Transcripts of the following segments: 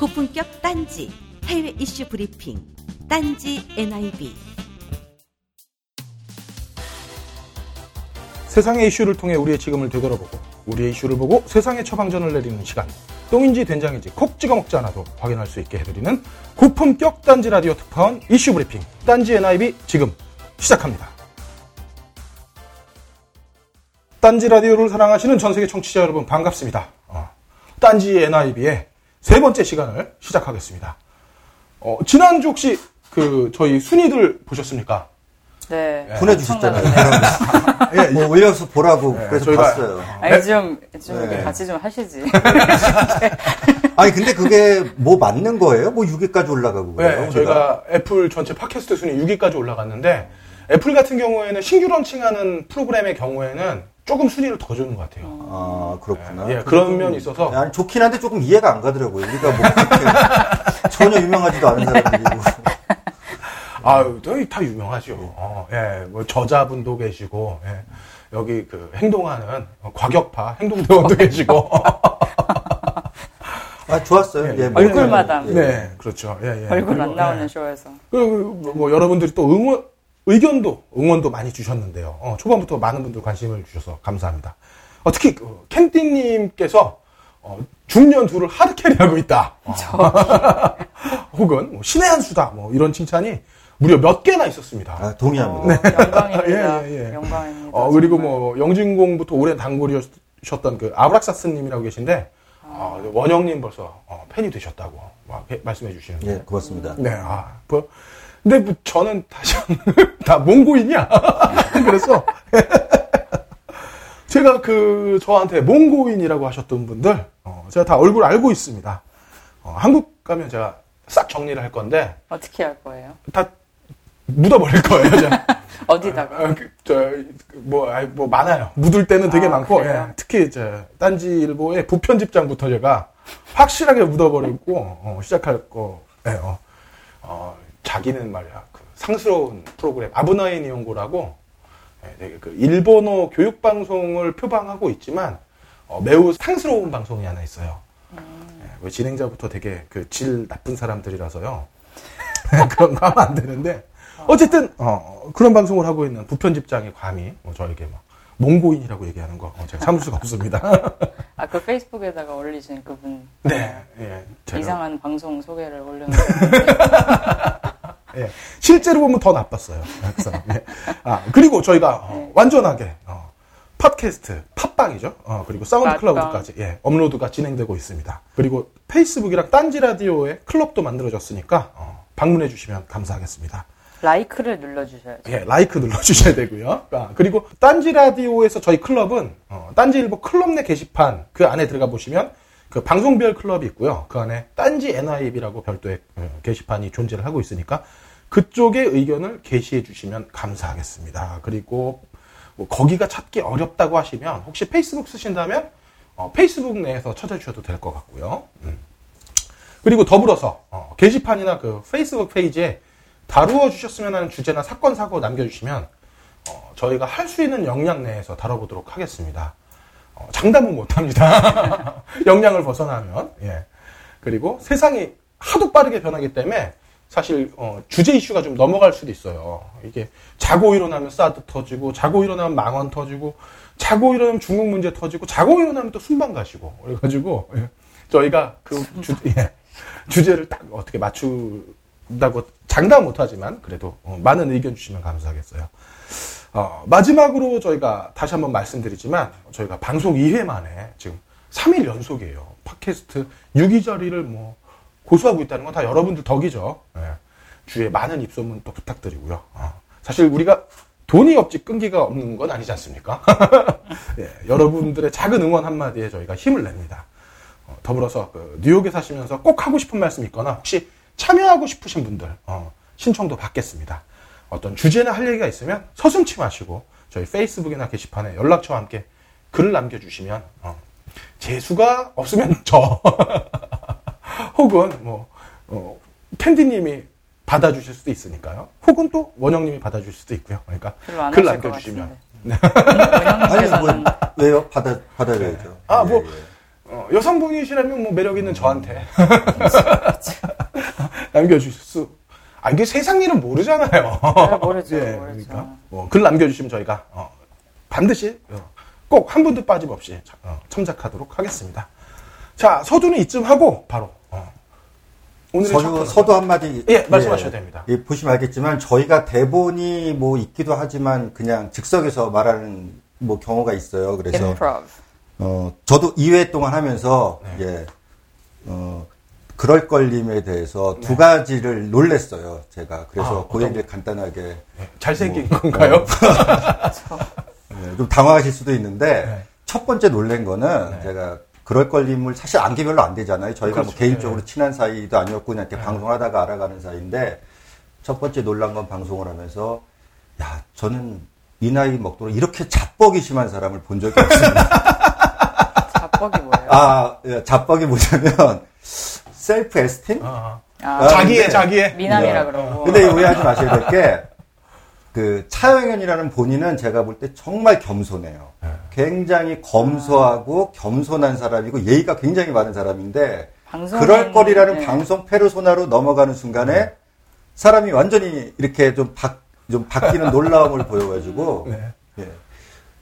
고품격 딴지 해외 이슈 브리핑 딴지 NIB 세상의 이슈를 통해 우리의 지금을 되돌아보고 우리의 이슈를 보고 세상의 처방전을 내리는 시간 똥인지 된장인지 콕 찍어 먹지 않아도 확인할 수 있게 해드리는 고품격 딴지 라디오 특파원 이슈 브리핑 딴지 NIB 지금 시작합니다. 딴지 라디오를 사랑하시는 전 세계 청취자 여러분 반갑습니다. 어, 딴지 NYB의 세 번째 시간을 시작하겠습니다. 어, 지난주 혹시 그 저희 순위들 보셨습니까? 네. 보내주셨잖아요. 예, 뭐 올려서 보라고 네, 그래서 저희가- 봤어요. 아니 좀, 좀 네. 같이 좀 하시지. 아니 근데 그게 뭐 맞는 거예요? 뭐 6위까지 올라가고 그래요? 네, 저희가 애플 전체 팟캐스트 순위 6위까지 올라갔는데 애플 같은 경우에는 신규 런칭하는 프로그램의 경우에는 조금 순위를 더 주는 것 같아요. 아 그렇구나. 예, 그런 면이 있어서 아니 좋긴 한데 조금 이해가 안 가더라고요. 우리가 뭐 그렇게 전혀 유명하지도 않은 사람들이고. 아유, 저희 다 유명하죠. 어, 예, 뭐 저자분도 계시고 예, 여기 그 행동하는 어, 과격파 행동대원도 계시고 아 좋았어요. 예. 예, 뭐, 얼굴마다. 예. 네, 그렇죠. 예, 예. 얼굴 그리고, 안 나오는 예. 쇼에서. 그리고 뭐, 뭐 여러분들이 또 응원 의견도 응원도 많이 주셨는데요. 어, 초반부터 많은 분들 관심을 주셔서 감사합니다. 어, 특히 그 캔디님께서 어, 중년 둘을 하드캐리하고 있다. 어. 혹은 뭐 신의 한 수다. 뭐 이런 칭찬이 무려 몇 개나 있었습니다. 아, 동의합니다. 어, 영광입니다. 예, 예, 예. 영광입니다. 어, 그리고 정말. 뭐 영진공부터 오랜 단골이셨던 그 아브락사스님이라고 계신데 어, 원영님 벌써 어, 팬이 되셨다고 막 해- 말씀해 주시는데 예, 고맙습니다. 네, 아, 뭐, 근데 뭐 저는 다시 다 몽고인이야. 그래서 제가 그 저한테 몽고인이라고 하셨던 분들 어, 제가 다 얼굴 알고 있습니다. 어, 한국 가면 제가 싹 정리를 할 건데 어떻게 할 거예요? 다 묻어버릴 거예요. 어디다가? 아, 그, 저, 뭐, 아이, 뭐, 많아요. 묻을 때는 되게 아, 많고? 예. 특히, 저, 딴지일보의 부편집장부터 제가 확실하게 묻어버리고, 어, 시작할 거 예요. 어, 자기는 말이야, 그 상스러운 프로그램, 아브나인 이용고라고, 예, 되게 그, 일본어 교육 방송을 표방하고 있지만, 어, 매우 상스러운 방송이 하나 있어요. 예, 그 진행자부터 되게 그 질 나쁜 사람들이라서요. 그런 거 하면 안 되는데, 어쨌든 어, 그런 방송을 하고 있는 부편집장의 감히 뭐 저에게 막 몽고인이라고 얘기하는 거 어, 제가 참을 수가 없습니다. 아, 그 페이스북에다가 올리신 그분. 네, 예, 이상한 방송 소개를 올려놓은 예, 실제로 보면 더 나빴어요. 그 사람. 예. 아 그리고 저희가 어, 네. 완전하게 어, 팟캐스트, 팟빵이죠. 어, 그리고 사운드. 클라우드까지 예, 업로드가 진행되고 있습니다. 그리고 페이스북이랑 딴지 라디오의 클럽도 만들어졌으니까 어, 방문해 주시면 감사하겠습니다. like를 눌러주셔야죠. 예, like 눌러주셔야 되고요. 아, 그리고 딴지 라디오에서 저희 클럽은 어, 딴지일보 클럽 내 게시판 그 안에 들어가 보시면 그 방송별 클럽이 있고요. 그 안에 딴지 NIB라고 별도의 어, 게시판이 존재를 하고 있으니까 그쪽에 의견을 게시해 주시면 감사하겠습니다. 그리고 뭐 거기가 찾기 어렵다고 하시면 혹시 페이스북 쓰신다면 어, 페이스북 내에서 찾아주셔도 될 것 같고요. 음. 그리고 더불어서 어, 게시판이나 그 페이스북 페이지에 다루어 주셨으면 하는 주제나 사건 사고 남겨주시면 어, 저희가 할 수 있는 역량 내에서 다뤄보도록 하겠습니다. 어, 장담은 못합니다. 역량을 벗어나면 예. 그리고 세상이 하도 빠르게 변하기 때문에 사실 어, 주제 이슈가 좀 넘어갈 수도 있어요. 이게 자고 일어나면 사드 터지고 자고 일어나면 망원 터지고 자고 일어나면 중국 문제 터지고 자고 일어나면 또 순방 가시고 그래가지고 예. 저희가 그 주, 예. 주제를 딱 어떻게 맞춘다고 장담 못하지만 그래도 어, 많은 의견 주시면 감사하겠어요. 어, 마지막으로 저희가 다시 한번 말씀드리지만 저희가 방송 2회 만에 지금 3일 연속이에요. 팟캐스트 6위 자리를 뭐 고수하고 있다는 건 다 여러분들 덕이죠. 예. 주에 많은 입소문 또 부탁드리고요. 어, 사실 우리가 돈이 없지 끈기가 없는 건 아니지 않습니까? 예, 여러분들의 작은 응원 한마디에 저희가 힘을 냅니다. 어, 더불어서 그 뉴욕에 사시면서 꼭 하고 싶은 말씀 있거나 혹시 참여하고 싶으신 분들 어, 신청도 받겠습니다. 어떤 주제나 할 얘기가 있으면 서슴치 마시고 저희 페이스북이나 게시판에 연락처와 함께 글을 남겨주시면 어, 재수가 없으면 저 혹은 뭐 어, 캔디님이 받아주실 수도 있으니까요. 혹은 또 원영님이 받아주실 수도 있고요. 그러니까 글 남겨주시면. 아니 뭐 왜요? 받아 받아야죠. 아, 뭐, 예, 예. 어, 여성분이시라면 뭐 매력 있는 저한테 남겨주실 수. 아 이게 세상 일은 모르잖아요. 네, 모르죠, 예, 모르죠. 그러니까 뭐, 글 남겨주시면 저희가 어, 반드시 꼭 한 분도 빠짐없이 차- 어, 첨삭하도록 하겠습니다. 자 서두는 이쯤 하고 바로 어, 오늘의 첫 서두. 서두 한마디. 예, 말씀하셔도 됩니다. 예, 보시면 알겠지만 저희가 대본이 뭐 있기도 하지만 그냥 즉석에서 말하는 뭐 경우가 있어요. 그래서. 어, 저도 2회 동안 하면서, 네. 예, 어, 그럴 걸림에 대해서 네. 두 가지를 놀랬어요, 제가. 그래서 아, 그 어떤 얘기를 간단하게. 예, 잘생긴 뭐, 건가요? 예, 좀 당황하실 수도 있는데, 네. 첫 번째 놀란 거는 네. 제가 그럴 걸림을 사실 안기 별로 안 되잖아요. 저희가 뭐 그렇죠. 개인적으로 네. 친한 사이도 아니었고, 그냥 이렇게 방송하다가 알아가는 사이인데, 첫 번째 놀란 건 방송을 하면서, 야, 저는 이 나이 먹도록 이렇게 자뻑이 심한 사람을 본 적이 없습니다. 자뻑이 뭐예요? 아, 예, 자뻑이 뭐냐면, 셀프 에스팀? 아, 아, 자기의 근데- 자기의 미남이라 네. 그러고. 근데 오해하지 마셔야 될 게, 그, 차영현이라는 본인은 제가 볼 때 정말 겸손해요. 굉장히 검소하고 겸손한 사람이고 예의가 굉장히 많은 사람인데, 방송인- 그럴 거리라는 네. 방송 페르소나로 넘어가는 순간에 사람이 완전히 이렇게 좀 바, 좀 바뀌는 놀라움을 보여가지고, 네. 예.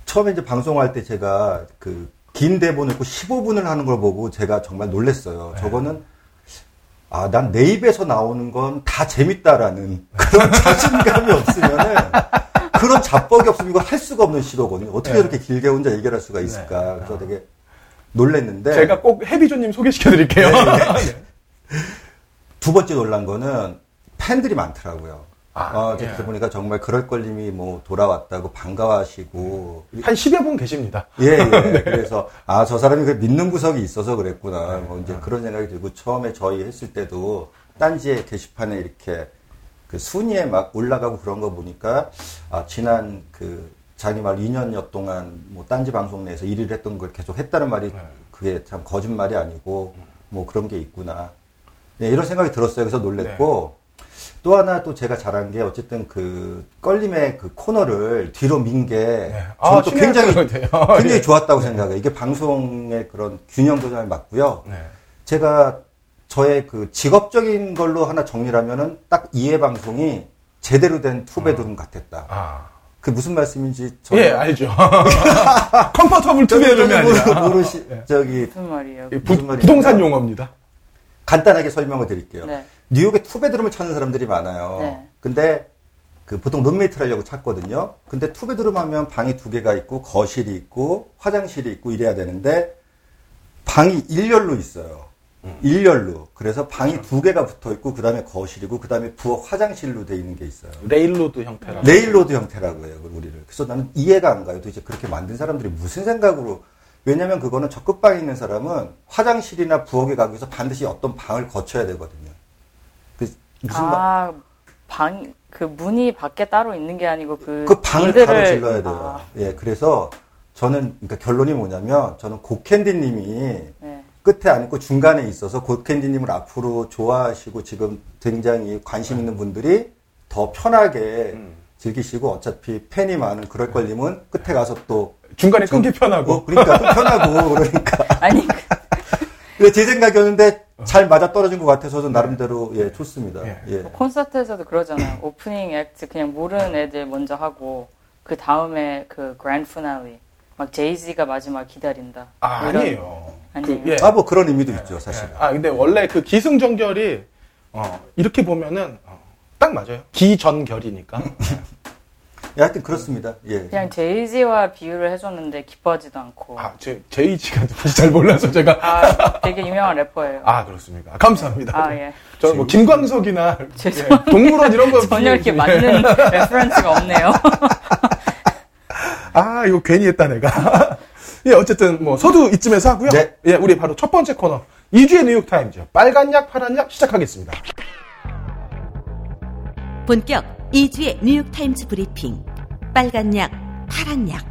처음에 이제 방송할 때 제가 그 긴 대본을 읽고 15분을 하는 걸 보고 제가 정말 놀랬어요. 네. 저거는 아, 난 내 입에서 나오는 건 다 재밌다라는 그런 자신감이 없으면은 그런 자뻑이 없으면 이거 할 수가 없는 시도거든요. 어떻게 네. 그렇게 길게 혼자 얘기를 할 수가 있을까. 네. 그래서 되게 놀랬는데 제가 꼭 해비조님 소개시켜 드릴게요. 네, 두 번째 놀란 거는 팬들이 많더라고요. 아, 어, 예. 그래서 보니까 정말 그럴 걸림이 뭐 돌아왔다고 반가워하시고 한 10여 분 계십니다. 예, 예. 네. 그래서, 아, 저 사람이 그 믿는 구석이 있어서 그랬구나. 뭐 이제 그런 생각이 들고, 처음에 저희 했을 때도, 딴지의 게시판에 이렇게 그 순위에 막 올라가고 그런 거 보니까, 아, 지난 그, 자기 말 2년여 동안 뭐 딴지 방송 내에서 1위를 했던 걸 계속 했다는 말이 네. 그게 참 거짓말이 아니고, 뭐 그런 게 있구나. 네, 이런 생각이 들었어요. 그래서 놀랬고, 네. 또 하나 또 제가 잘한 게 어쨌든 그 껄림의 그 코너를 뒤로 민게 네. 저는 아, 또 굉장히 것 같아요. 굉장히 예. 좋았다고 생각해요. 이게 방송의 그런 균형 조정에 맞고요. 네. 제가 저의 그 직업적인 걸로 하나 정리하면은 딱 이해 방송이 제대로 된 two bedroom 같았다. 아. 그 무슨 말씀인지 저 예, 알죠. comfortable two bedroom이 아니라. 모르시 예. 저기 무슨 말이에요? 이 부, 무슨 말이냐면- 부동산 용어입니다. 간단하게 설명을 드릴게요. 네. 뉴욕에 two bedroom을 찾는 사람들이 많아요. 네. 근데 그 보통 룸메이트를 하려고 찾거든요. 근데 two bedroom 하면 방이 두 개가 있고 거실이 있고 화장실이 있고 이래야 되는데 방이 일렬로 있어요. 일렬로. 그래서 방이 두 개가 붙어 있고 그다음에 거실이고 그다음에 부엌 화장실로 돼 있는 게 있어요. railroad 형태라. railroad 형태라고 해요, 그 우리를. 그래서 나는 이해가 안 가요. 도대체 그렇게 만든 사람들이 무슨 생각으로. 왜냐면 그거는 저 끝방에 있는 사람은 화장실이나 부엌에 가기 위해서 반드시 어떤 방을 거쳐야 되거든요. 그 무슨 말, 아, 방, 그 문이 밖에 따로 있는 게 아니고 그. 그 방을 문들을- 바로 질러야 돼요. 아, 예, 그래서 저는, 그러니까 결론이 뭐냐면, 저는 고캔디님이 네. 끝에 안 있고 중간에 있어서 고캔디님을 앞으로 좋아하시고 지금 굉장히 관심 있는 분들이 더 편하게 음. 즐기시고 어차피 팬이 많은 그럴 걸림은 끝에 가서 또 중간에 끊기 편하고. 어, 그러니까 또 편하고 그러니까 아니, 그- 근데 제 생각이었는데 잘 맞아 떨어진 것 같아서 저 나름대로 예 좋습니다. 예. 예. 뭐 콘서트에서도 그러잖아요. 오프닝 액트 그냥 모르는 애들 먼저 하고, 그 다음에 그 그랜드 피날리. 막 제이지가 마지막 기다린다. 아, 이런- 아니에요. 아니에요. 그, 예. 아뭐 그런 의미도 있죠 사실. 예. 아, 근데 원래 그 기승전결이, 어, 이렇게 보면은, 어, 딱 맞아요. 기전결이니까. 예, 하여튼 그렇습니다. 예. 그냥 제이지와 비유를 해줬는데 기뻐하지도 않고. 아, 제, 제이지가 누군지 잘 몰라서 제가. 아, 되게 유명한 래퍼예요. 아, 그렇습니까. 감사합니다. 아, 예. 저는 뭐, 김광석이나, 죄송- 예, 동물원 이런 거. 전혀 이렇게 예. 맞는 reference가 없네요. 아, 이거 괜히 했다, 내가. 예, 어쨌든, 뭐, 서두 이쯤에서 하고요. 네. 예, 우리 바로 첫 번째 코너. 이 주의 뉴욕타임즈. 빨간 약, 파란 약 시작하겠습니다. 본격 이 주의 뉴욕타임즈 브리핑. 빨간 약, 파란 약.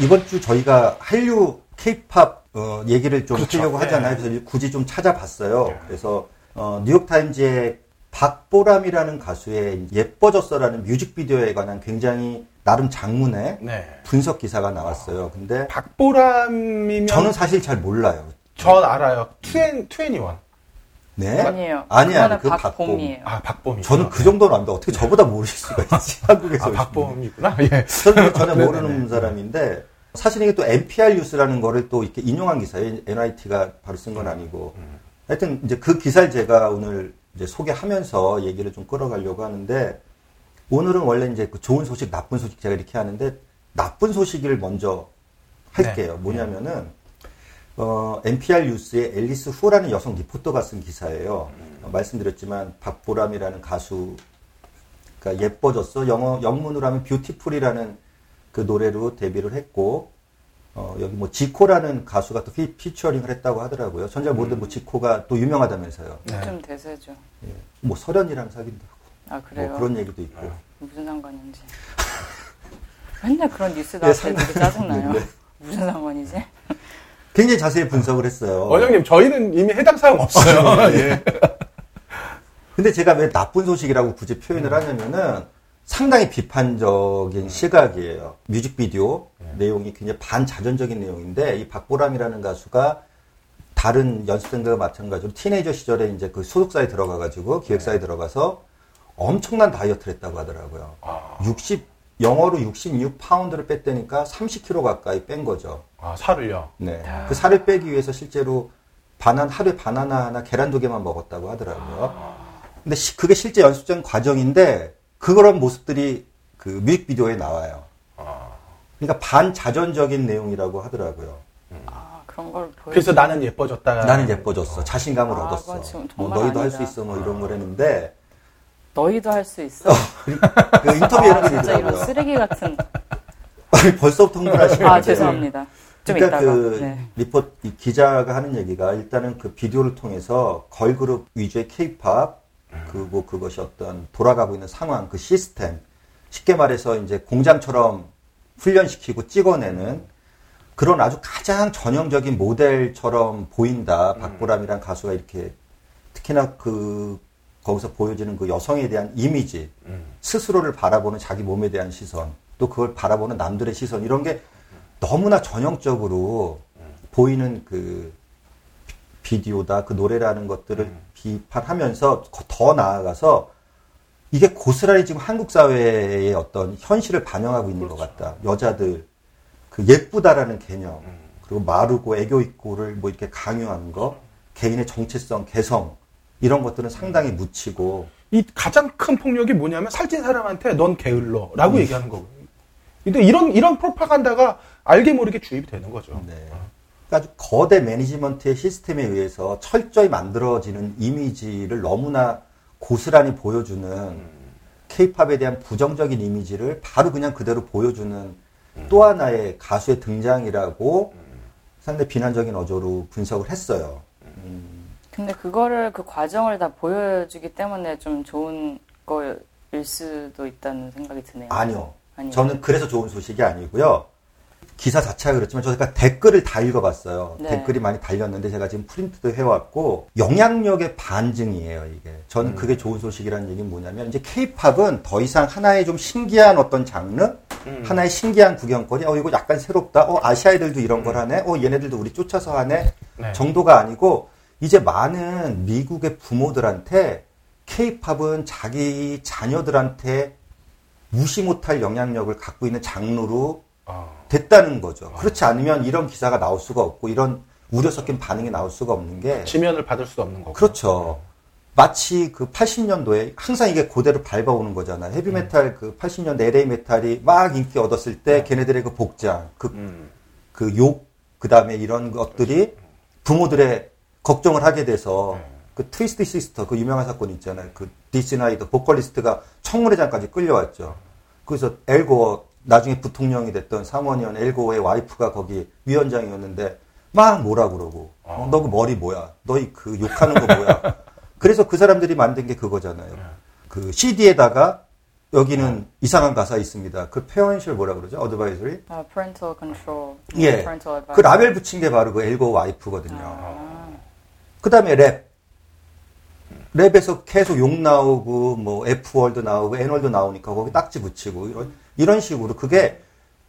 이번 주 저희가 한류 케이팝 어, 얘기를 좀 그렇죠. 하려고 네. 하잖아요. 그래서 굳이 좀 찾아봤어요. 네. 그래서 어, 뉴욕타임즈의 박보람이라는 가수의 예뻐졌어라는 뮤직비디오에 관한 굉장히 나름 장문의 네. 분석 기사가 나왔어요. 근데 박보람이면 저는 사실 잘 몰라요. 전 알아요. 투엔 투애니원. 네? 아니에요. 아니야, 그거는 그 박봄 이에요. 아 박범이. 저는 그 정도는 압니다. 어떻게 저보다 모르실 수가 있지? 한국에서. 아 박범이구나. 예. 저는 전혀 네네네. 모르는 사람인데 사실 이게 또 NPR 뉴스라는 거를 또 이렇게 인용한 기사예요. NIT가 바로 쓴 건 아니고. 하여튼 이제 그 기사를 제가 오늘 이제 소개하면서 얘기를 좀 끌어가려고 하는데 오늘은 원래 이제 그 좋은 소식, 나쁜 소식 제가 이렇게 하는데 나쁜 소식을 먼저 할게요. 네. 뭐냐면은 어, NPR 뉴스의 앨리스 후라는 여성 리포터가 쓴 기사예요. 어, 말씀드렸지만 박보람이라는 가수 가 예뻐졌어. 영어 영문으로 하면 Beautiful이라는 그 노래로 데뷔를 했고 어, 여기 뭐 지코라는 가수가 또 피, 피처링을 했다고 하더라고요. 전 잘 모르는데 뭐 지코가 또 유명하다면서요. 네. 좀 대세죠. 예. 뭐 설현이랑 사귄다고. 아 그래요? 뭐 그런 얘기도 있고. 무슨 상관인지. 맨날 그런 뉴스 네, 나올 때 상- 되게 짜증나요. 네. 무슨 상관이지? 굉장히 자세히 분석을 했어요. 원장님 저희는 이미 해당 사항 없어요. 예. 근데 제가 왜 나쁜 소식이라고 굳이 표현을 하냐면은 상당히 비판적인 시각이에요. 뮤직비디오 내용이 굉장히 반자전적인 내용인데 이 박보람이라는 가수가 다른 연습생들과 마찬가지로 티네이저 시절에 이제 그 소속사에 들어가가지고 기획사에 들어가서 엄청난 다이어트를 했다고 하더라고요. 아, 60 영어로 66파운드를 뺐다니까 30kg 가까이 뺀 거죠. 아 살을요. 네. 그 살을 빼기 위해서 실제로 바나 하루에 바나나 하나 계란 두 개만 먹었다고 하더라고요. 근데 시- 그게 실제 연습생 과정인데 그런 모습들이 그 뮤직비디오에 나와요. 아. 그러니까 반자전적인 내용이라고 하더라고요. 아 그런 걸 보여. 그래서 나는 예뻐졌다. 나는 예뻐졌어. 자신감을 아, 얻었어. 뭐 너희도 할 수. 있어. 뭐 이런 걸 했는데 너희도 할 수 있어. 그 인터뷰에 아 이런 게 진짜 이런 있더라고요. 쓰레기 같은. 벌써부터 흥분하시는데. 아 죄송합니다. 좀 그러니까 이따가. 그 네. 리포 이 기자가 하는 얘기가 일단은 그 비디오를 통해서 걸그룹 위주의 케이팝 그리고 그것이 어떤 돌아가고 있는 상황 그 시스템 쉽게 말해서 이제 공장처럼 훈련시키고 찍어내는 그런 아주 가장 전형적인 모델처럼 보인다 박보람이란 가수가 이렇게 특히나 그 거기서 보여지는 그 여성에 대한 이미지 스스로를 바라보는 자기 몸에 대한 시선 또 그걸 바라보는 남들의 시선 이런 게 너무나 전형적으로 보이는 그 비- 비디오다 그 노래라는 것들을 비판하면서 더 나아가서 이게 고스란히 지금 한국 사회의 어떤 현실을 반영하고 있는 것 같다. 여자들 그 예쁘다라는 개념 그리고 마르고 애교 있고를 뭐 이렇게 강요하는 거 개인의 정체성 개성 이런 것들은 상당히 묻히고 이 가장 큰 폭력이 뭐냐면 살찐 사람한테 넌 게을러라고 얘기하는 거거든요. 근데 이런 이런 프로파간다가 알게 모르게 주입이 되는 거죠. 네. 그러니까 아주 거대 매니지먼트의 시스템에 의해서 철저히 만들어지는 이미지를 너무나 고스란히 보여주는 케이팝에 대한 부정적인 이미지를 바로 그냥 그대로 보여주는 또 하나의 가수의 등장이라고 상당히 비난적인 어조로 분석을 했어요. 근데 그거를 그 과정을 다 보여주기 때문에 좀 좋은 거일 수도 있다는 생각이 드네요. 아니요. 아니요. 저는 그래서 좋은 소식이 아니고요. 기사 자체가 그렇지만 저희가 댓글을 다 읽어봤어요. 네. 댓글이 많이 달렸는데 제가 지금 프린트도 해왔고 영향력의 반증이에요 이게. 저는 그게 좋은 소식이라는 얘기는 뭐냐면 이제 케이팝은 더 이상 하나의 좀 신기한 어떤 장르, 하나의 신기한 구경거리, 어 이거 약간 새롭다, 어 아시아 애들도 이런 걸 하네, 어 얘네들도 우리 쫓아서 하네 네. 정도가 아니고 이제 많은 미국의 부모들한테 케이팝은 자기 자녀들한테 무시 못할 영향력을 갖고 있는 장르로 아, 됐다는 거죠. 그렇지 않으면 이런 기사가 나올 수가 없고 이런 우려 섞인 반응이 나올 수가 없는 게 지면을 받을 수 없는 거고. 그렇죠. 마치 그 80년도에 항상 이게 그대로 밟아오는 거잖아요. 헤비메탈 그 80년대 LA 메탈이 막 인기 얻었을 때 걔네들의 그 복장, 그 음. 그 욕, 그 다음에 이런 것들이 부모들의 걱정을 하게 돼서 그 Twisted Sister 그 유명한 사건 있잖아요. 그 Dee Snider 보컬리스트가 청문회장까지 끌려왔죠. 그래서 엘고어 나중에 부통령이 됐던 사모니언 엘고어의 와이프가 거기 위원장이었는데 막 뭐라 그러고 어, 너그 머리 뭐야? 너희 그 욕하는 거 뭐야? 그래서 그 사람들이 만든 게 그거잖아요. 그 CD에다가 여기는 이상한 가사 있습니다. 그 표현실 뭐라 그러죠? 어드바이저리? 아, parental control. 예. 그 라벨 붙인 게 바로 그 엘고 와이프거든요. 아, 그 다음에 랩. 랩에서 계속 욕 나오고, 뭐, F word 나오고, N word 나오니까 거기 딱지 붙이고, 이런, 이런 식으로 그게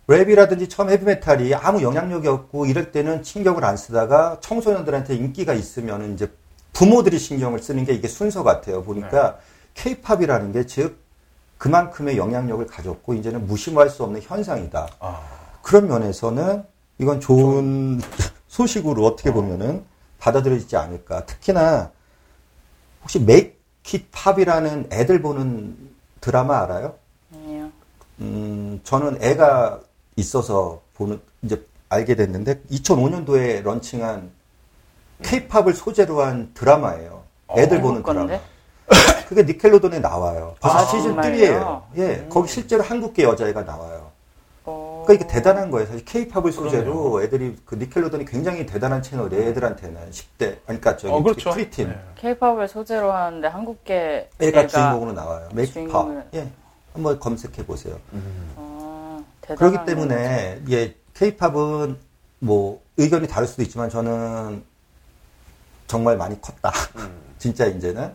랩이라든지 처음 헤비메탈이 아무 영향력이 없고 이럴 때는 신경을 안 쓰다가 청소년들한테 인기가 있으면 이제 부모들이 신경을 쓰는 게 이게 순서 같아요. 보니까 케이팝이라는 게 즉 그만큼의 영향력을 가졌고 이제는 무심할 수 없는 현상이다. 아, 그런 면에서는 이건 좋은 소식으로 어떻게 보면은 받아들여지지 않을까. 특히나 혹시 Make It Pop이라는 애들 보는 드라마 알아요? 아니요. 음, 저는 애가 있어서 보는, 이제 알게 됐는데, 2005년도에 런칭한 케이팝을 소재로 한 드라마예요. 애들 어, 보는 한국 건데? 드라마. 그게 Nickelodeon에 나와요. 벌써 아, 시즌 정말요? 3예요. 예, 거기 실제로 한국계 여자애가 나와요. 어... 그러니까 이게 대단한 거예요. 사실 케이팝을 소재로 애들이 그 Nickelodeon이 굉장히 대단한 채널이에요. 애들한테는 10대, 아니, 그러니까 저기 어, 그렇죠. preteen. 네. 케이팝을 소재로 하는데 한국계 애가 주인공으로 나와요. Make It Pop. 주인공을- 예. 한번 검색해 보세요. 아, 그렇기 때문에 예, 케이팝은 뭐 의견이 다를 수도 있지만 저는 정말 많이 컸다. 진짜 이제는.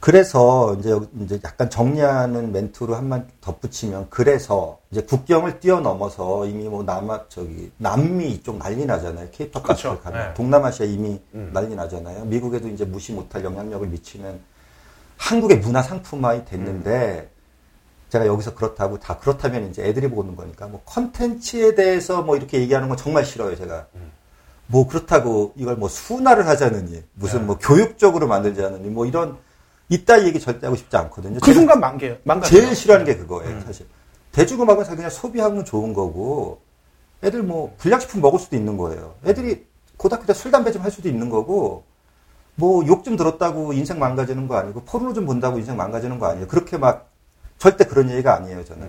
그래서 이제 이제 약간 정리하는 멘트로 한만 덧붙이면 그래서 이제 국경을 뛰어넘어서 이미 뭐 남아 저기 남미 이쪽 난리 나잖아요. 케이팝. 같은 거 가면 네. 동남아시아 이미 음. 난리 나잖아요. 미국에도 이제 무시 못할 영향력을 미치는 한국의 문화 상품화이 됐는데 제가 여기서 그렇다고 다 그렇다면 이제 애들이 보는 거니까 뭐 컨텐츠에 대해서 뭐 이렇게 얘기하는 건 정말 싫어요 제가 뭐 그렇다고 이걸 뭐 순화를 하자느니 무슨 네. 뭐 교육적으로 만들자느니 뭐 이런 이따 얘기 절대 하고 싶지 않거든요. 그 순간 망개, 망가. 제일 싫어하는 게 그거예요 음. 사실 대중음악은 사실 그냥 소비하면 좋은 거고 애들 뭐 불량식품 먹을 수도 있는 거예요. 애들이 고등학교 때 술 담배 좀 할 수도 있는 거고 뭐 욕 좀 들었다고 인생 망가지는 거 아니고 포르노 좀 본다고 인생 망가지는 거 아니에요. 그렇게 막 절대 그런 얘기가 아니에요, 저는.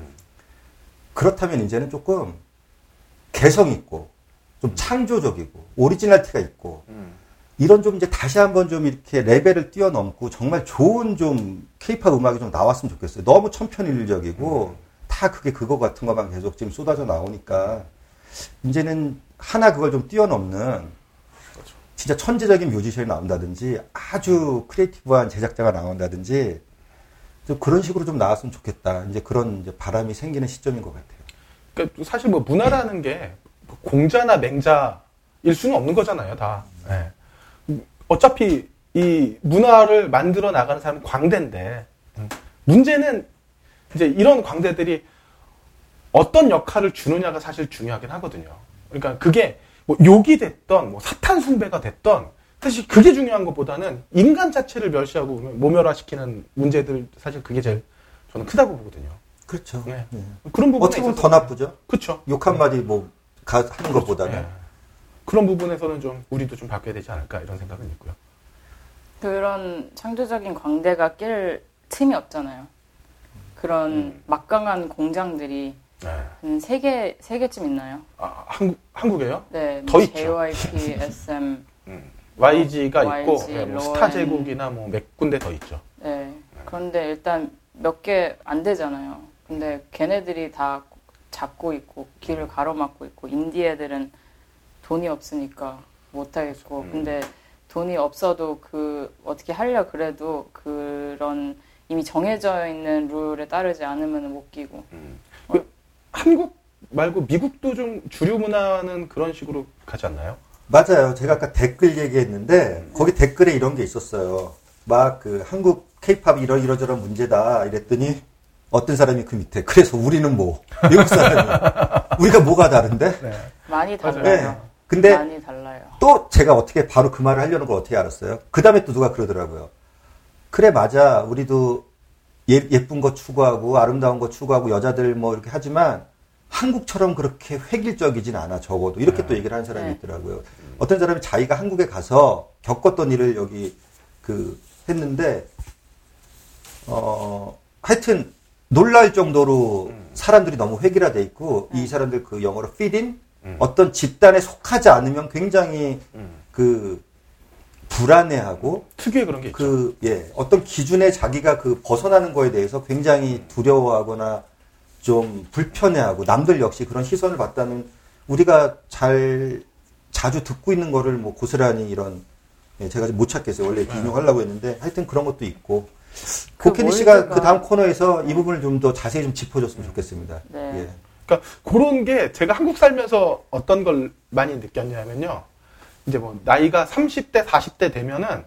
그렇다면 이제는 조금 개성 있고 좀 창조적이고 오리지널티가 있고 음. 이런 좀 이제 다시 한번 좀 이렇게 레벨을 뛰어넘고 정말 좋은 좀 케이팝 음악이 좀 나왔으면 좋겠어요. 너무 천편일률적이고 다 그게 그거 같은 것만 계속 지금 쏟아져 나오니까 이제는 하나 그걸 좀 뛰어넘는 진짜 천재적인 뮤지션이 나온다든지 아주 creative한 제작자가 나온다든지 좀 그런 식으로 좀 나왔으면 좋겠다. 이제 그런 이제 바람이 생기는 시점인 것 같아요. 그러니까 사실 뭐 문화라는 게 공자나 맹자일 수는 없는 거잖아요, 다. 예. 어차피 이 문화를 만들어 나가는 사람은 광대인데 음, 문제는 이제 이런 광대들이 어떤 역할을 주느냐가 사실 중요하긴 하거든요. 그러니까 그게 뭐 욕이 됐던 뭐 사탄 숭배가 됐던 사실 그게 중요한 것보다는 인간 자체를 멸시하고 모멸화시키는 문제들 사실 그게 제일 저는 크다고 보거든요. 그렇죠. 네. 네. 그런 부분에 어떻게 보면 더 나쁘죠. 그렇죠. 욕 한마디 뭐 가- 하는 것보다는. 예. 그런 부분에서는 좀 우리도 좀 바뀌어야 되지 않을까 이런 생각은 있고요. 그런 창조적인 광대가 낄 틈이 없잖아요. 그런 음. 막강한 공장들이 네. 한세 개, 세 개쯤 있나요? 아, 한국 한국에요? 네, 더 뭐 있죠. JYP, SM, YG가 YG, 있고 예, 뭐. 스타 제국이나 뭐 몇 군데 더 있죠. 네. 그런데 일단 몇 개 안 되잖아요. 근데 걔네들이 다 잡고 있고 길을 가로막고 있고 인디 애들은 돈이 없으니까 못 하겠고 음. 근데 돈이 없어도 그 어떻게 하려 그래도 그런 이미 정해져 있는 룰에 따르지 않으면 못 끼고 그 한국 말고 미국도 좀 주류 문화는 그런 식으로 가지 않나요? 맞아요. 제가 아까 댓글 얘기했는데 거기 댓글에 이런 게 있었어요. 막 그 한국 케이팝 이러 이러저런 문제다 이랬더니 어떤 사람이 그 밑에 그래서 우리는 뭐 미국 사람이 우리가 뭐가 다른데? 네. 많이. 달라요. 네. 근데 많이 달라요. 또 제가 어떻게 바로 그 말을 하려는 걸 어떻게 알았어요? 그 다음에 또 누가 그러더라고요. 그래, 맞아. 우리도 예, 예쁜 거 추구하고 아름다운 거 추구하고 여자들 뭐 이렇게 하지만 한국처럼 그렇게 획일적이진 않아, 적어도. 이렇게 또 얘기를 하는 사람이 네. 있더라고요. 어떤 사람이 자기가 한국에 가서 겪었던 일을 여기 그 했는데, 어, 하여튼 놀랄 정도로 사람들이 너무 획일화돼 있고, 이 사람들 그 영어로 fit in? 음. 어떤 집단에 속하지 않으면 굉장히 음. 그 불안해하고 특유의 그런 게 있죠. 그예 어떤 기준에 자기가 그 벗어나는 거에 대해서 굉장히 두려워하거나 좀 불편해하고 남들 역시 그런 시선을 받다는 우리가 잘 자주 듣고 있는 거를 뭐 고스란히 이런 예, 제가 못 찾겠어요 원래 이렇게 인용하려고 했는데 하여튼 그런 것도 있고 그 고켄디 씨가 그 다음 코너에서 이 부분을 좀 더 자세히 좀 짚어줬으면 좋겠습니다. 네. 예. 그러니까 그런 게 제가 한국 살면서 어떤 걸 많이 느꼈냐면요. 이제 뭐 나이가 30대, 40대 되면은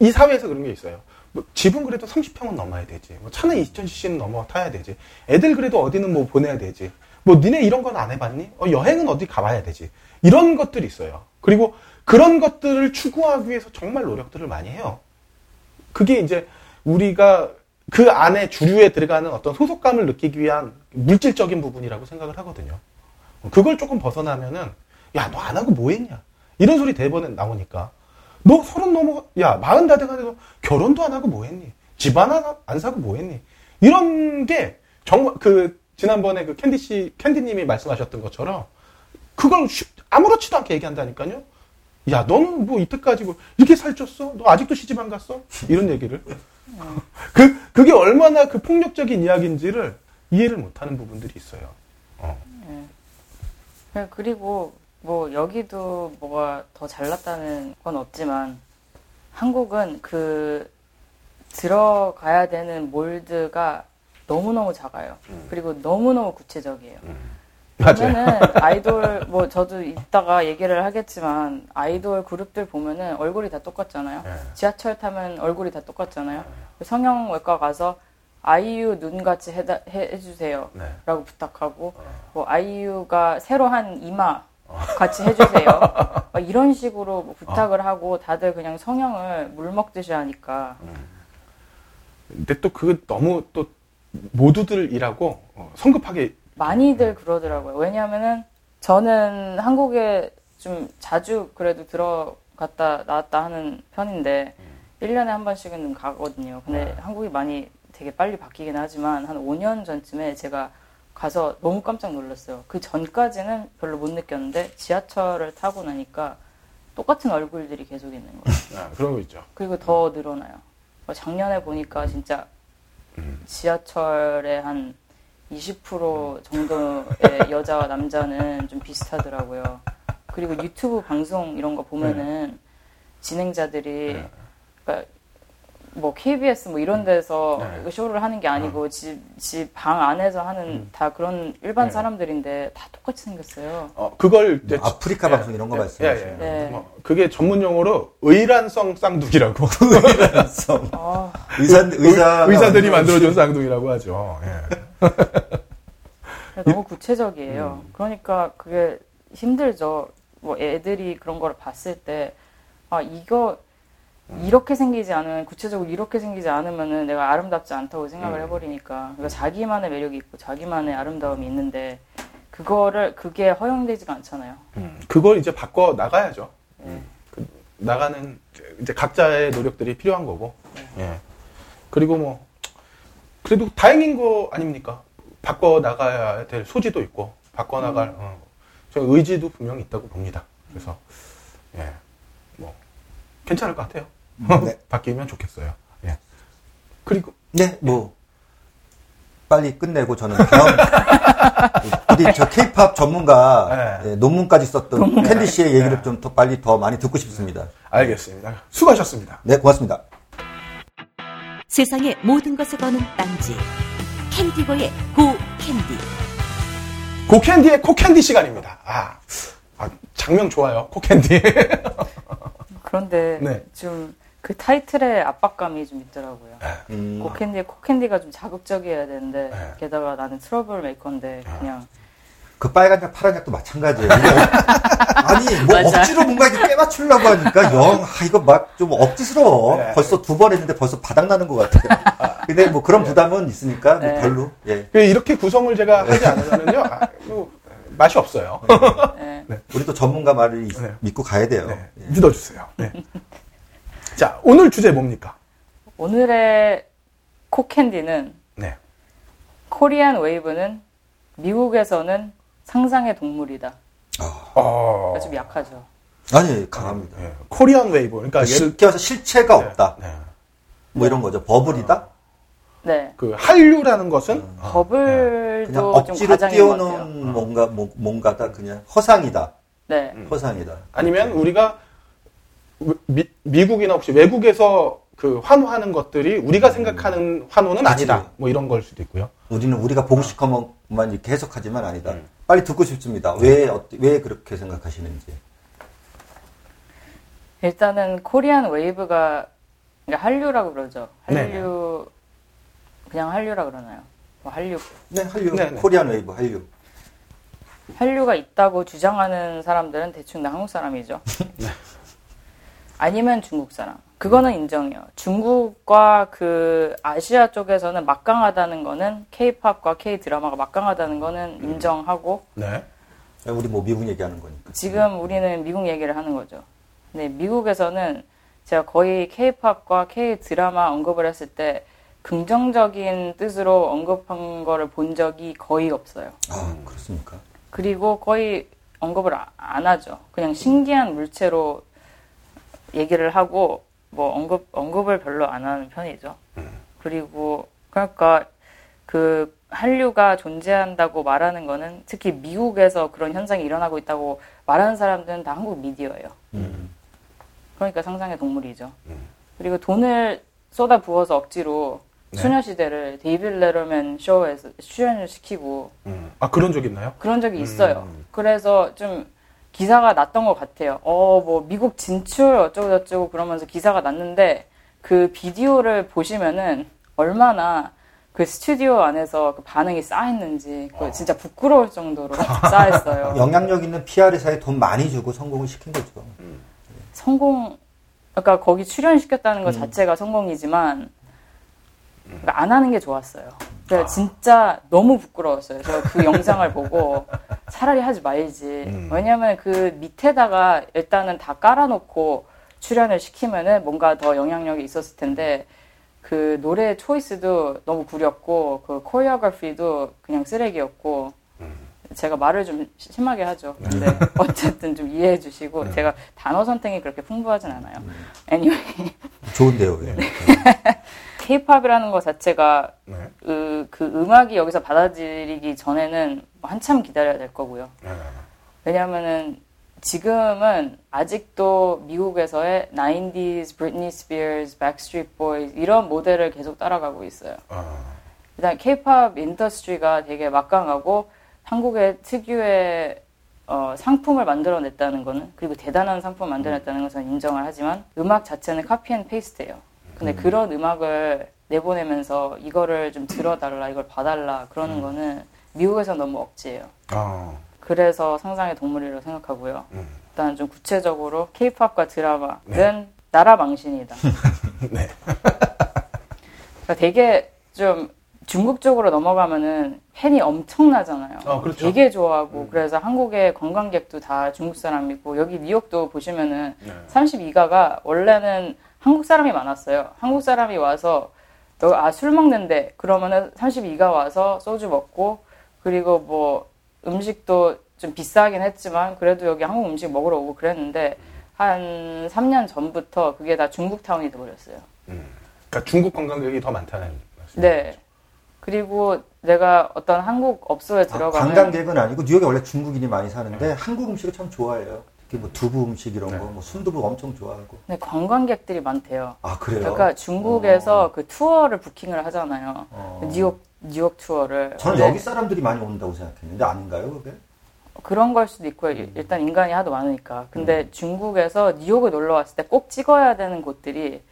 이 사회에서 그런 게 있어요. 뭐 집은 그래도 30평은 넘어야 되지. 뭐 차는 2000cc는 넘어 타야 되지. 애들 그래도 어디는 뭐 보내야 되지. 뭐 니네 이런 건 안 해봤니? 어, 여행은 어디 가봐야 되지. 이런 것들이 있어요. 그리고 그런 것들을 추구하기 위해서 정말 노력들을 많이 해요. 그게 이제 우리가 그 안에 주류에 들어가는 어떤 소속감을 느끼기 위한 물질적인 부분이라고 생각을 하거든요. 그걸 조금 벗어나면은 야 너 안 하고 뭐 했냐 이런 소리 대번에 나오니까 너 서른 넘어 야 마흔 다 돼가지고 결혼도 안 하고 뭐 했니 집안 하나 안 사고 뭐 했니 이런 게 정말 그 지난번에 그 캔디 씨 캔디님이 말씀하셨던 것처럼 그걸 쉽- 아무렇지도 않게 얘기한다니까요. 야, 너는 뭐 이때까지 뭐 이렇게 살쪘어? 너 아직도 시집 안 갔어? 이런 얘기를. 그, 그게 얼마나 그 폭력적인 이야기인지를 이해를 못 하는 부분들이 있어요. 어. 네, 그리고 뭐 여기도 뭐가 더 잘났다는 건 없지만 한국은 그 들어가야 되는 몰드가 너무너무 작아요. 그리고 너무너무 구체적이에요. 맞아요. 보면은 아이돌 뭐 저도 이따가 얘기를 하겠지만 아이돌 그룹들 보면은 얼굴이 다 똑같잖아요. 네. 지하철 타면 얼굴이 다 똑같잖아요. 성형외과 가서 아이유 눈같이 해다, 해, 해주세요. 네. 라고 부탁하고 뭐 아이유가 새로 한 이마 같이 해주세요. 막 이런 식으로 뭐 부탁을 하고 다들 그냥 성형을 물 먹듯이 하니까 근데 또 그거 너무 또 모두들 일하고 어, 성급하게 많이들 그러더라고요. 왜냐하면은 저는 한국에 좀 자주 그래도 들어갔다 나왔다 하는 편인데 1년에 한 번씩은 좀 가거든요. 근데 한국이 많이 되게 빨리 바뀌긴 하지만 한 5년 전쯤에 제가 가서 너무 깜짝 놀랐어요. 그 전까지는 별로 못 느꼈는데 지하철을 타고 나니까 똑같은 얼굴들이 계속 있는 거예요. 아, 그런 거 있죠. 그리고 더 늘어나요. 뭐 작년에 보니까 진짜 지하철의 한 20% 정도의 여자와 남자는 좀 비슷하더라고요. 그리고 유튜브 방송 이런 거 보면은 진행자들이 네. 그러니까 뭐 KBS 뭐 이런 데서 네. 쇼를 하는 게 아니고 집 집 방 안에서 하는 다 그런 일반 네. 사람들인데 다 똑같이 생겼어요. 어, 그걸 뭐 아프리카 예, 방송 이런 거 예, 말씀하시는 예, 예. 네. 뭐 그게 전문 용어로 의란성 쌍둥이라고 거예요. 아, 의사 의사 의사들이 만들어준 쌍둥이라고 하죠. 예. 너무 구체적이에요. 그러니까 그게 힘들죠. 뭐 애들이 그런 걸 봤을 때, 아, 이거, 이렇게 생기지 않으면, 구체적으로 이렇게 생기지 않으면은 내가 아름답지 않다고 생각을 해버리니까. 그러니까 자기만의 매력이 있고 자기만의 아름다움이 있는데, 그거를, 그게 허용되지가 않잖아요. 음, 그걸 이제 바꿔 나가야죠. 예. 그 나가는 이제 각자의 노력들이 필요한 거고. 예. 그리고 뭐 그래도 다행인 거 아닙니까? 바꿔 나가야 될 소지도 있고 바꿔 나갈 어, 저 의지도 분명히 있다고 봅니다. 그래서 예. 뭐 괜찮을 것 같아요. 네. 바뀌면 좋겠어요. 예. 그리고 네, 뭐 빨리 끝내고 저는 다음 우리 저 K-팝 전문가 네. 예, 논문까지 썼던 캔디 씨의 얘기를 좀더 빨리 더 많이 듣고 싶습니다. 알겠습니다. 수고하셨습니다. 네, 고맙습니다. 세상의 모든 것을 거는 딴지 캔디고의 고 캔디 고 캔디의 코 캔디 시간입니다. 아, 아, 작명 좋아요. 코 캔디. 그런데 네. 좀 그 타이틀에 압박감이 좀 있더라고요. 음, 고 캔디의 코 캔디가 좀 자극적이어야 되는데, 네. 게다가 나는 트러블 메이커인데, 그냥 그 빨간 약, 파란 약도 마찬가지예요. 아니, 뭐 맞아. 억지로 뭔가 이렇게 빼맞추려고 하니까 영, 아, 이거 막 좀 억지스러워. 네. 벌써 두 번 했는데 벌써 바닥나는 것 같아요. 근데 뭐 그런 부담은 있으니까 뭐 네. 별로. 예. 그 이렇게 구성을 제가 하지 않으면요, 아, 뭐, 맛이 없어요. 예. 우리 또 전문가 말을 이- 네. 믿고 가야 돼요. 네, 예. 믿어주세요. 네. 자, 오늘 주제 뭡니까? 오늘의 코캔디는 네. Korean wave는 미국에서는 상상의 동물이다. 어, 그러니까 좀 약하죠. 아니, 강합니다. 예, Korean wave. 그러니까 쉽게 해서 실체가 없다. 네, 네. 뭐 이런 거죠. 버블이다? 네. 그 한류라는 것은 음. 어, 버블도 그냥 좀 억지로. 띄워놓은 뭔가, 뭐, 뭔가다. 그냥 허상이다. 네. 음. 허상이다. 아니면 우리가 미, 미국이나 혹시 외국에서 그 환호하는 것들이 우리가 생각하는 환호는 그치. 아니다. 뭐 이런 걸 수도 있고요. 우리는 우리가 보고 싶은 것만 이렇게 해석하지만 아니다. 음. 빨리 듣고 싶습니다. 왜, 어- 왜 그렇게 생각하시는지. 일단은 Korean wave가 그러니까 한류라고 그러죠. 네네. 한류 그냥 한류라 그러나요? 뭐 한류 네, 한류. 네, 네. 코리안 웨이브, 한류. 한류가 있다고 주장하는 사람들은 대충 다 한국 사람이죠. 아니면 중국 사람. 그거는 인정해요. 중국과 그 아시아 쪽에서는 막강하다는 거는 K-팝과 K-드라마가 막강하다는 거는 인정하고 네. 우리 뭐 미국 얘기하는 거니까. 지금 우리는 미국 얘기를 하는 거죠. 근데 미국에서는 제가 거의 K-팝과 K-드라마 언급을 했을 때 긍정적인 뜻으로 언급한 거를 본 적이 거의 없어요. 아, 그렇습니까? 그리고 거의 언급을 아- 안 하죠. 그냥 신기한 물체로 얘기를 하고 뭐 언급 언급을 별로 안 하는 편이죠. 그리고 그러니까 그 한류가 존재한다고 말하는 거는 특히 미국에서 그런 현상이 일어나고 있다고 말하는 사람들은 다 한국 미디어예요. 음. 그러니까 상상의 동물이죠. 그리고 돈을 쏟아 부어서 억지로 네. 소녀시대를 데이빌 레러맨 쇼에서 출연을 시키고 음. 아 그런 적 있나요? 그런 적이 있어요. 음. 그래서 좀 기사가 났던 것 같아요. 어, 뭐, 미국 진출 어쩌고저쩌고 그러면서 기사가 났는데 그 비디오를 보시면은 얼마나 그 스튜디오 안에서 그 반응이 쌓였는지 그거 진짜 부끄러울 정도로 쌓였어요. 영향력 있는 PR 회사에 돈 많이 주고 성공을 시킨 거죠. 성공, 그러니까 거기 출연시켰다는 것 자체가 성공이지만 그러니까 안 하는 게 좋았어요. 그래서 진짜 너무 부끄러웠어요. 제가 그 영상을 보고 차라리 하지 말지. 음. 왜냐면 그 밑에다가 일단은 다 깔아놓고 출연을 시키면은 뭔가 더 영향력이 있었을 텐데 그 노래 초이스도 너무 구렸고 그 코리오그래피도 그냥 쓰레기였고 제가 말을 좀 심하게 하죠. 근데 어쨌든 좀 이해해 주시고 제가 단어 선택이 그렇게 풍부하진 않아요. anyway, 좋은데요. 예. K-팝이라는 것 자체가 네. 그, 그 음악이 여기서 받아들이기 전에는 한참 기다려야 될 거고요. 네. 왜냐하면은 지금은 아직도 미국에서의 90s, Britney Spears, Backstreet Boys 이런 모델을 계속 따라가고 있어요. 아, 일단 K-팝 industry가 되게 막강하고 한국의 특유의 어, 상품을 만들어냈다는 거는 그리고 대단한 상품을 만들어냈다는 것은 인정을 하지만 음악 자체는 copy and paste예요. 근데 그런 음악을 내보내면서 이거를 좀 들어달라, 이걸 봐달라 그러는 거는 미국에서 너무 억지예요. 아, 그래서 상상의 동물이라고 생각하고요. 음. 일단 좀 구체적으로 K-팝과 드라마는 나라 망신이다. 네. 그러니까 되게 좀 중국 쪽으로 넘어가면은 팬이 엄청나잖아요. 어, 그렇죠. 되게 좋아하고 그래서 한국의 관광객도 다 중국 사람이고 여기 뉴욕도 보시면은 네. 32가가 원래는 한국 사람이 많았어요. 한국 사람이 와서 아술 먹는데 그러면은 32가 와서 소주 먹고 그리고 뭐 음식도 좀 비싸긴 했지만 그래도 여기 한국 음식 먹으러 오고 그랬는데 한 3년 전부터 그게 다 중국 타운이 돼버렸어요. 그러니까 중국 관광객이 더 많다는 말씀. 네. 그리고 내가 어떤 한국 업소에 아, 들어가면 관광객은 아니고 뉴욕에 원래 중국인이 많이 사는데 한국 음식을 참 좋아해요. 특히 뭐 두부 음식 이런 네. 거, 뭐 순두부 엄청 좋아하고. 네, 관광객들이 많대요. 아 그래요? 그러니까 중국에서 그 투어를 부킹을 하잖아요. 어. 뉴욕 뉴욕 투어를. 저는 여기 사람들이 많이 온다고 생각했는데 아닌가요, 그게? 그런 걸 수도 있고요. 일단 인간이 하도 많으니까. 근데 중국에서 뉴욕을 놀러 왔을 때 꼭 찍어야 되는 곳들이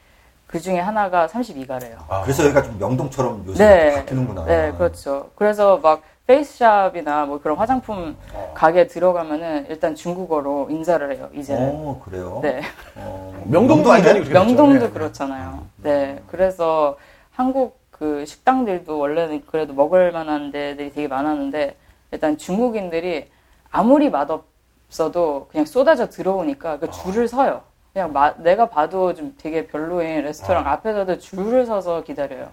그 중에 하나가 32가래요. 아, 그래서 여기가 좀 명동처럼 요새 네. 바뀌는구나. 네, 그렇죠. 그래서 막 페이스샵이나 뭐 그런 화장품 가게 들어가면은 일단 중국어로 인사를 해요. 이제는. 어, 그래요? 네. 어, 명동도 그랬죠. 명동도 네. 그렇잖아요. 네. 그래서 한국 그 식당들도 원래는 그래도 먹을 만한 데들이 되게 많았는데 일단 중국인들이 아무리 맛없어도 그냥 쏟아져 들어오니까 그 줄을 서요. 그냥 마- 내가 봐도 좀 되게 별로인 레스토랑 앞에서도 줄을 서서 기다려요.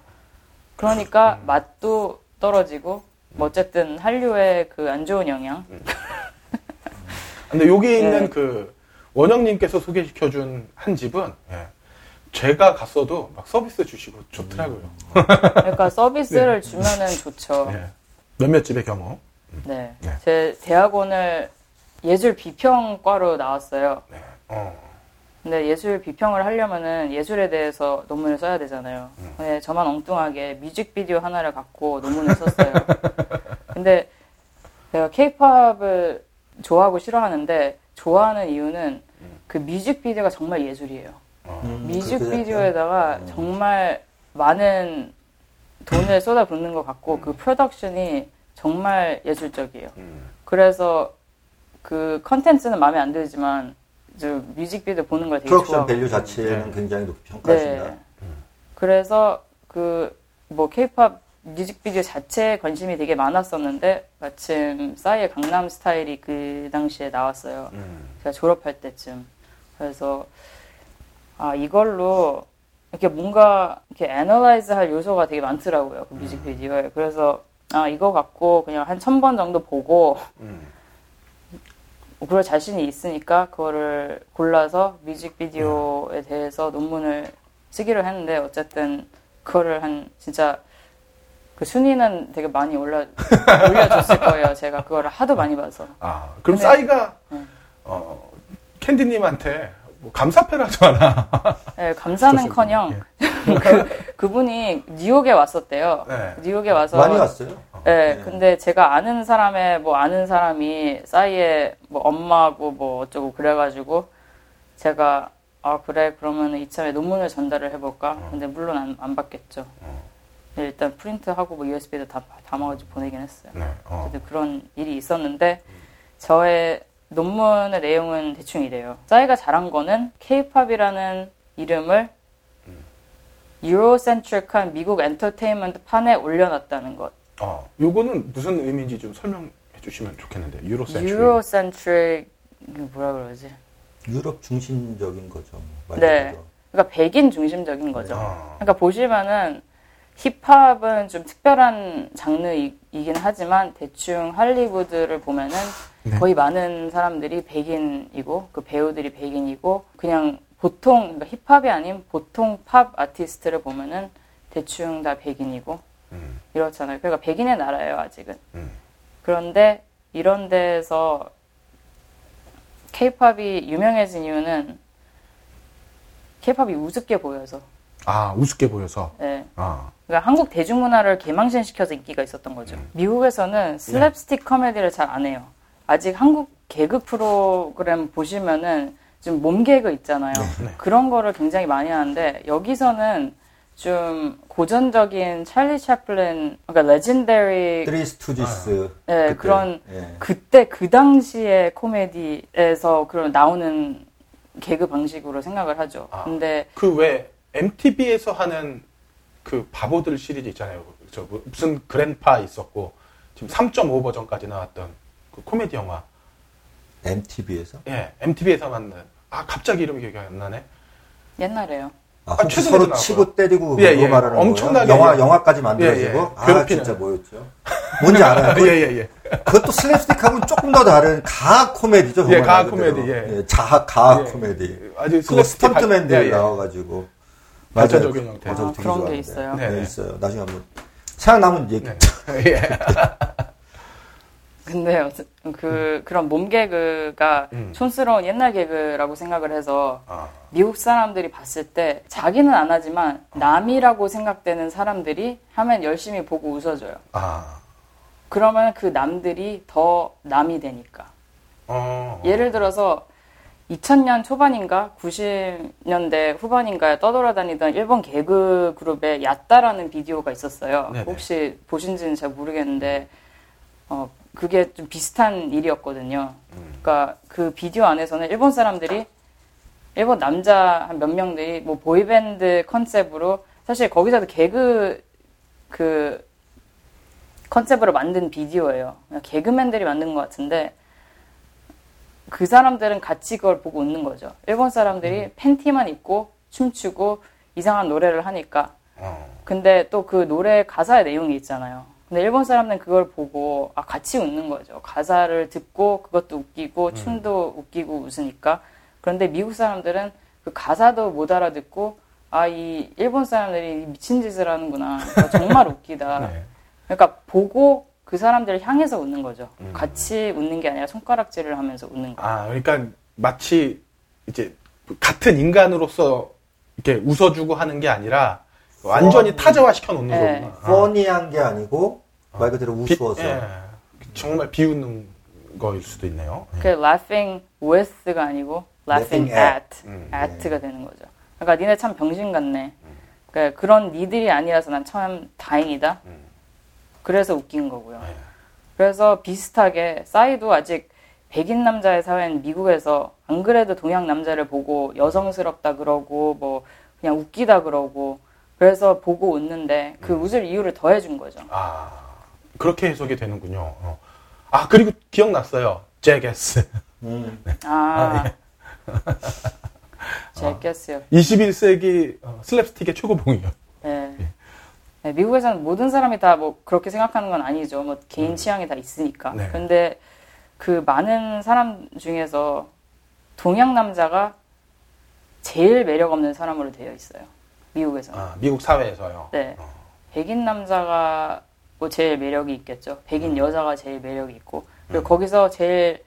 그러니까 맛도 떨어지고 뭐 어쨌든 한류의 그 안 좋은 영향. 근데 여기 있는 네. 그 원영님께서 소개시켜준 한 집은 예, 제가 갔어도 막 서비스 주시고 좋더라고요. 그러니까 서비스를 주면은 좋죠. 예. 몇몇 집의 경우. 네. 네. 제 대학원을 예술 비평과로 나왔어요. 네. 어. 근데 예술 비평을 하려면은 예술에 대해서 논문을 써야 되잖아요. 근데 저만 엉뚱하게 뮤직비디오 하나를 갖고 논문을 썼어요. 근데 내가 케이팝을 좋아하고 싫어하는데 좋아하는 이유는 그 뮤직비디오가 정말 예술이에요. 어. 음, 뮤직비디오에다가 그렇게 정말 많은 돈을 쏟아붓는 것 같고 그 production이 정말 예술적이에요. 음. 그래서 그 컨텐츠는 마음에 안 들지만 저 뮤직비디오 보는 걸 되게 production 좋아하고 value 자체는 네. 굉장히 높이 평가하신다. 네. 그래서 그 뭐 케이팝 뮤직비디오 자체에 관심이 되게 많았었는데 마침 싸이의 강남 스타일이 그 당시에 나왔어요. 음. 제가 졸업할 때쯤. 그래서 아 이걸로 이렇게 뭔가 이렇게 analyze 할 요소가 되게 많더라고요. 그 뮤직비디오에. 그래서 아 이거 갖고 그냥 한 천 번 정도 보고 음. 그럴 자신이 있으니까 그거를 골라서 뮤직비디오에 대해서 논문을 쓰기로 했는데 어쨌든 그거를 한 진짜 그 순위는 되게 많이 올려 올려줬을 거예요. 제가 그거를 하도 많이 봐서. 아, 그럼 싸이가 네. 어, 캔디님한테 뭐 하지 않아? 네, 감사는커녕 그 그분이 뉴욕에 왔었대요. 네. 뉴욕에 와서 많이 왔어요. 네, 네. 근데 제가 아는 사람의 뭐 아는 사람이 싸이의 뭐 엄마고 뭐 어쩌고 그래가지고 제가 아 그래 그러면 이참에 논문을 전달을 해볼까? 근데 물론 안, 안 받겠죠. 네, 일단 프린트하고 뭐 USB도 다 담아가지고 보내긴 했어요. 네. 어. 그런 일이 있었는데 저의 논문의 내용은 대충 이래요. 싸이가 잘한 거는 K-팝이라는 이름을 유로센트릭한 미국 엔터테인먼트 판에 올려놨다는 것. 어, 요거는 무슨 의미인지 좀 설명해 주시면 좋겠는데. 유로센트릭 이게 뭐라 그러지? 유럽 중심적인 거죠. 말 네. 그러니까 백인 중심적인 거죠. 아. 그러니까 보시면은 힙합은 좀 특별한 장르이긴 하지만 대충 할리우드를 보면은 네. 거의 많은 사람들이 백인이고 그 배우들이 백인이고 그냥 보통 그러니까 힙합이 아닌 보통 팝 아티스트를 보면은 대충 다 백인이고 음. 이렇잖아요. 그러니까 백인의 나라예요 아직은. 음. 그런데 이런 데서 케이팝이 유명해진 이유는 케이팝이 우습게 보여서. 아, 우습게 보여서. 예. 아. 그러니까 한국 대중문화를 개망신시켜서 인기가 있었던 거죠. 미국에서는 슬랩스틱 코미디를 잘 안 해요. 아직 한국 개그 프로그램 보시면은 좀 몸 개그 있잖아요. 네. 그런 거를 굉장히 많이 하는데 여기서는 좀 고전적인 찰리 채플린 그러니까 legendary Three Stooges. 예, 그때, 그런 예. 그때 그 당시의 코미디에서 그런 나오는 개그 방식으로 생각을 하죠. 아. 근데 그 왜 MTV에서 하는 그 바보들 시리즈 있잖아요. 저 뭐- 무슨 그랜파 있었고 지금 3.5 버전까지 나왔던 그 코미디 영화. MTV에서. 예, MTV에서 만든. 아, 갑자기 이름이 기억이 안 나네. 옛날에요. 아, 아, 서로 나왔고요. 치고 때리고 예, 그거 예. 말하는 엄청나게 거예요? 영화 예. 영화까지 만들어지고 예, 예. 아 괴롭히는. 진짜 뭐였죠? 뭔지 알아요. 예, 그, 예, 예. 그것도 슬랩스틱하고는 조금 더 다른 가학 코미디죠. 예, 가학. 코미디, 예. 자학 가학 예. 코미디. 아주 그거 슬랩스틱 스턴트맨들 발- 예, 예. 나와가지고 발전적인 맞아요. 형태. 아, 되게 그런 게 좋아하는데. 있어요? 네, 네, 네. 있어요. 나중에 한번 생각나면 얘기. 네. 예. 근데 그 그런 몸 개그가 음. 촌스러운 옛날 개그라고 생각을 해서 아, 미국 사람들이 봤을 때 자기는 안 하지만 남이라고 생각되는 사람들이 하면 열심히 보고 웃어줘요. 아. 그러면 그 남들이 더 남이 되니까. 어. 예를 들어서 2000년 초반인가 90년대 후반인가에 떠돌아다니던 일본 개그 그룹의 야따라는 비디오가 있었어요. 네네. 혹시 보신지는 잘 모르겠는데 어 그게 좀 비슷한 일이었거든요. 음. 그러니까 그 비디오 안에서는 일본 사람들이 일본 남자 한 몇 명들이 뭐 보이밴드 컨셉으로 사실 거기서도 개그 그 컨셉으로 만든 비디오예요. 개그맨들이 만든 것 같은데 그 사람들은 같이 그걸 보고 웃는 거죠. 일본 사람들이 팬티만 입고 춤추고 이상한 노래를 하니까. 어. 근데 또 그 노래 가사의 내용이 있잖아요. 근데 일본 사람들은 그걸 보고 아 같이 웃는 거죠. 가사를 듣고 그것도 웃기고 춤도 웃기고 웃으니까. 그런데 미국 사람들은 그 가사도 못 알아듣고 아 이 일본 사람들이 미친 짓을 하는구나. 아, 정말 웃기다. 네. 그러니까 보고 그 사람들을 향해서 웃는 거죠. 음. 같이 웃는 게 아니라 손가락질을 하면서 웃는 거. 아, 그러니까 마치 이제 같은 인간으로서 이렇게 웃어주고 하는 게 아니라 완전히 어, 타자화 시켜 놓는 네. 거구나. 퍼니한 게 아니고 말 그대로 비- 우스워서 예. 정말 비웃는 거일 수도 있네요. 예. 그 laughing with가 아니고 laughing at, at. 음, at가 되는 거죠. 그러니까 니네 참 병신 같네. 그러니까 그런 니들이 아니라서 난 참 다행이다. 음. 그래서 웃긴 거고요. 네. 그래서 비슷하게 싸이도 아직 백인 남자의 사회는 미국에서 안 그래도 동양 남자를 보고 여성스럽다 그러고 뭐 그냥 웃기다 그러고 그래서 보고 웃는데 그 음. 웃을 이유를 더해준 거죠. 아 그렇게 해석이 되는군요. 어. 아 그리고 기억났어요. 제게스. 음. 아, 예. 제겠어요. 21세기 어, 슬랩스틱의 최고봉이요. 네. 네, 미국에서는 모든 사람이 다 뭐 그렇게 생각하는 건 아니죠. 뭐 개인 취향이 다 있으니까. 음. 네. 근데 그 많은 사람 중에서 동양 남자가 제일 매력 없는 사람으로 되어 있어요. 미국에서는. 아, 미국 사회에서요. 네. 어. 백인 남자가 뭐 제일 매력이 있겠죠. 백인 음. 여자가 제일 매력이 있고. 그리고 거기서 제일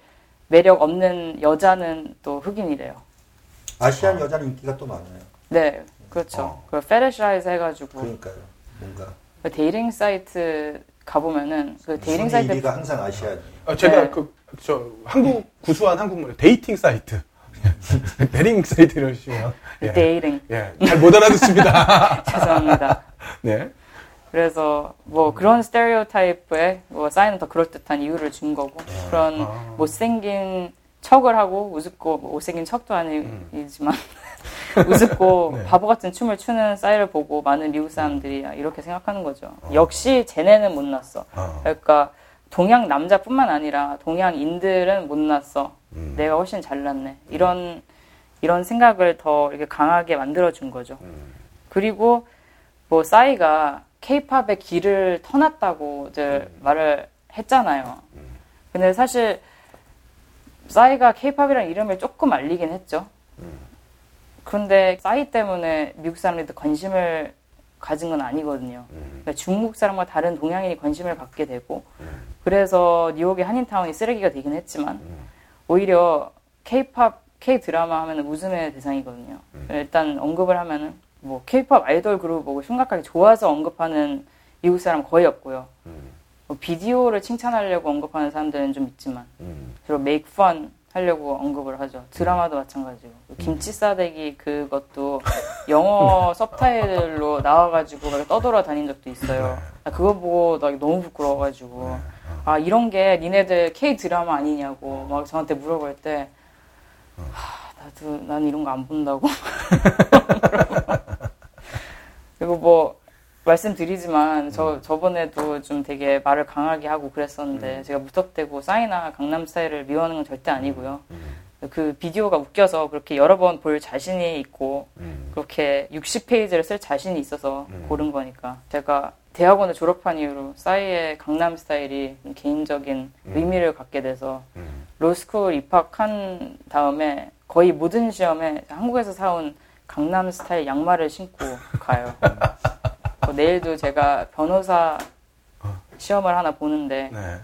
매력 없는 여자는 또 흑인이래요. Asian 여자는 인기가 또 많아요. 네. 그렇죠. 어. 그 fetishize 해가지고 그러니까요. 뭔가 그 dating 사이트 가보면은 그 순위 사이트 1위가 항상 Asian이에요. 어, 제가 네. 그저 한국 구수한 한국말에 dating 사이트, dating 사이트를 쓰면 예, dating 예, 잘 못 알아듣습니다. 죄송합니다. 네. 그래서 뭐 그런 stereotype에 뭐 싸이는 더 그럴 듯한 이유를 준 거고 그런 아. 못생긴 척을 하고 우습고 뭐 못생긴 척도 아니지만 우습고 네. 바보 같은 춤을 추는 사이를 보고 많은 미국 사람들이 이렇게 생각하는 거죠. 역시 쟤네는 못났어. 어. 그러니까 동양 남자뿐만 아니라 동양인들은 못났어. 음. 내가 훨씬 잘났네. 이런 이런 생각을 더 이렇게 강하게 만들어 준 거죠. 음. 그리고 뭐 싸이가 케이팝의 길을 터놨다고들 말을 했잖아요. 근데 사실 싸이가 케이팝이라는 이름을 조금 알리긴 했죠. 그런데 싸이 때문에 미국 사람들이 관심을 가진 건 아니거든요. 그러니까 중국 사람과 다른 동양인이 관심을 갖게 되고 그래서 뉴욕의 한인타운이 쓰레기가 되긴 했지만 오히려 케이팝 K 드라마 하면 웃음의 대상이거든요. 일단 언급을 하면은 뭐 케이팝 아이돌 그룹 보고 심각하게 좋아서 언급하는 미국 사람 거의 없고요. 뭐 비디오를 칭찬하려고 언급하는 사람들은 좀 있지만 음. 주로 make fun 하려고 언급을 하죠. 드라마도 마찬가지고 김치 싸대기 그것도 영어 서브타이틀로 나와가지고 막 떠돌아 다닌 적도 있어요. 나 그거 보고 나 너무 부끄러워가지고 아 이런 게 니네들 K 드라마 아니냐고 막 저한테 물어볼 때 하, 나도 난 이런 거 안 본다고. 그리고 뭐 말씀드리지만 저 저번에도 좀 되게 말을 강하게 하고 그랬었는데 제가 무턱대고 싸이나 강남 스타일을 미워하는 건 절대 아니고요. 그 비디오가 웃겨서 그렇게 여러 번 볼 자신이 있고 그렇게 60페이지를 쓸 자신이 있어서 고른 거니까 제가 대학원을 졸업한 이후로 싸이의 강남 스타일이 개인적인 의미를 갖게 돼서 로스쿨 입학한 다음에 거의 모든 시험에 한국에서 사온 강남 스타일 양말을 신고 가요. 뭐 내일도 제가 변호사 시험을 하나 보는데 네.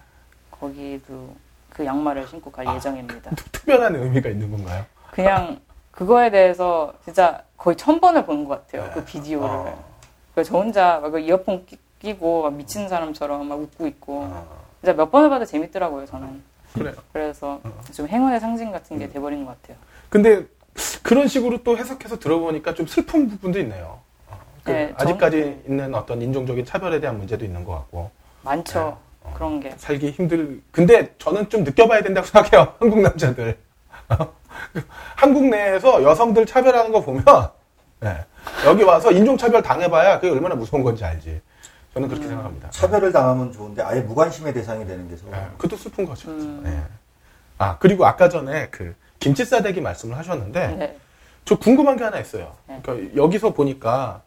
거기도 그 양말을 신고 갈 예정입니다. 특별한 의미가 있는 건가요? 그냥 그거에 대해서 진짜 거의 천 번을 본 것 같아요. 그 비디오를. 어. 그래서 저 혼자 막그 이어폰 끼- 끼고 막 미친 사람처럼 막 웃고 있고 어. 진짜 몇 번을 봐도 재밌더라고요 저는. 그래요. 그래서 좀 행운의 상징 같은 게 돼버린 것 같아요. 근데 그런 식으로 또 해석해서 들어보니까 좀 슬픈 부분도 있네요. 어, 그 네, 전- 아직까지 있는 어떤 인종적인 차별에 대한 문제도 있는 것 같고 많죠 그런 게. 살기 힘들. 근데 저는 좀 느껴봐야 된다고 생각해요. 한국 남자들. 한국 내에서 여성들 차별하는 거 보면 네, 여기 와서 인종 차별 당해봐야 그게 얼마나 무서운 건지 알지. 저는 그렇게 생각합니다. 차별을 당하면 좋은데 아예 무관심의 대상이 되는 게 서. 네, 그것도 슬픈 거죠. 음. 네. 아 그리고 아까 전에 그 김치 싸대기 말씀을 하셨는데 네. 저 궁금한 게 하나 있어요. 네. 그러니까 여기서 보니까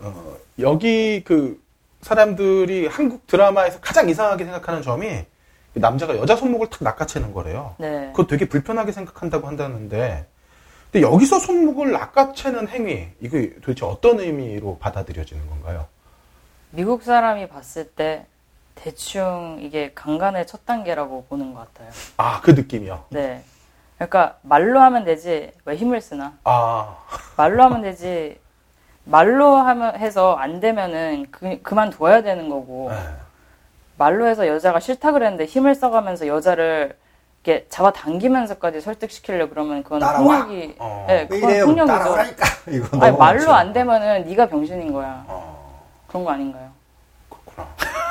어, 여기 그 사람들이 한국 드라마에서 가장 이상하게 생각하는 점이 남자가 여자 손목을 탁 낚아채는 거래요. 네. 그거 되게 불편하게 생각한다고 한다는데 근데 여기서 손목을 낚아채는 행위 이거 도대체 어떤 의미로 받아들여지는 건가요? 미국 사람이 봤을 때 대충 이게 강간의 첫 단계라고 보는 것 같아요. 아 그 느낌이요. 네. 그러니까 말로 하면 되지 왜 힘을 쓰나? 아, 말로 하면 되지 말로 하면 해서 안 되면은 그, 그만둬야 되는 거고 네. 말로 해서 여자가 싫다 그랬는데 힘을 써가면서 여자를 이렇게 잡아당기면서까지 설득시키려 그러면 그건 따라와. 폭력이 어. 네, 왜 그건 이래요? 폭력이죠. 따라오라니까. 이거 아니 너무 말로. 안 되면은 네가 병신인 거야. 어, 그런 거 아닌가요? 그렇구나.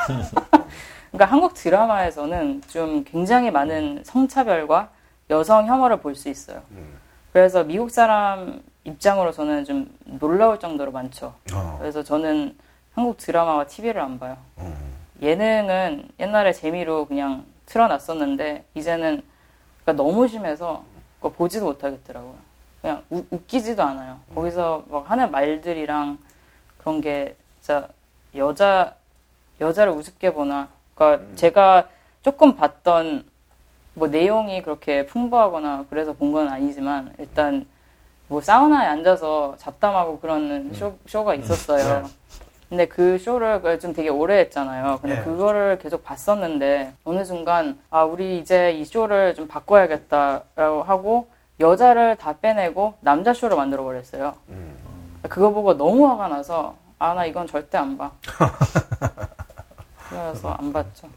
그러니까 한국 드라마에서는 좀 굉장히 많은 성차별과 여성 혐오를 볼 수 있어요. 음. 그래서 미국 사람 입장으로서는 좀 놀라울 정도로 많죠. 어, 그래서 저는 한국 드라마와 TV를 안 봐요. 음. 예능은 옛날에 재미로 그냥 틀어놨었는데 이제는 그러니까 너무 심해서 그거 보지도 못하겠더라고요. 그냥 우- 웃기지도 않아요. 거기서 막 하는 말들이랑 그런 게 진짜 여자 여자를 우습게 보나. 그러니까 제가 조금 봤던 뭐 내용이 그렇게 풍부하거나 그래서 본 건 아니지만 일단 뭐 사우나에 앉아서 잡담하고 그런 쇼, 쇼가 있었어요. 네. 근데 그 쇼를 그좀 되게 오래 했잖아요. 근데 네. 그거를 계속 봤었는데 어느 순간 아 우리 이제 이 쇼를 좀 바꿔야겠다라고 하고 여자를 다 빼내고 남자 쇼를 만들어 버렸어요. 음. 그거 보고 너무 화가 나서 아 나 이건 절대 안 봐. 그래서 안 봤죠.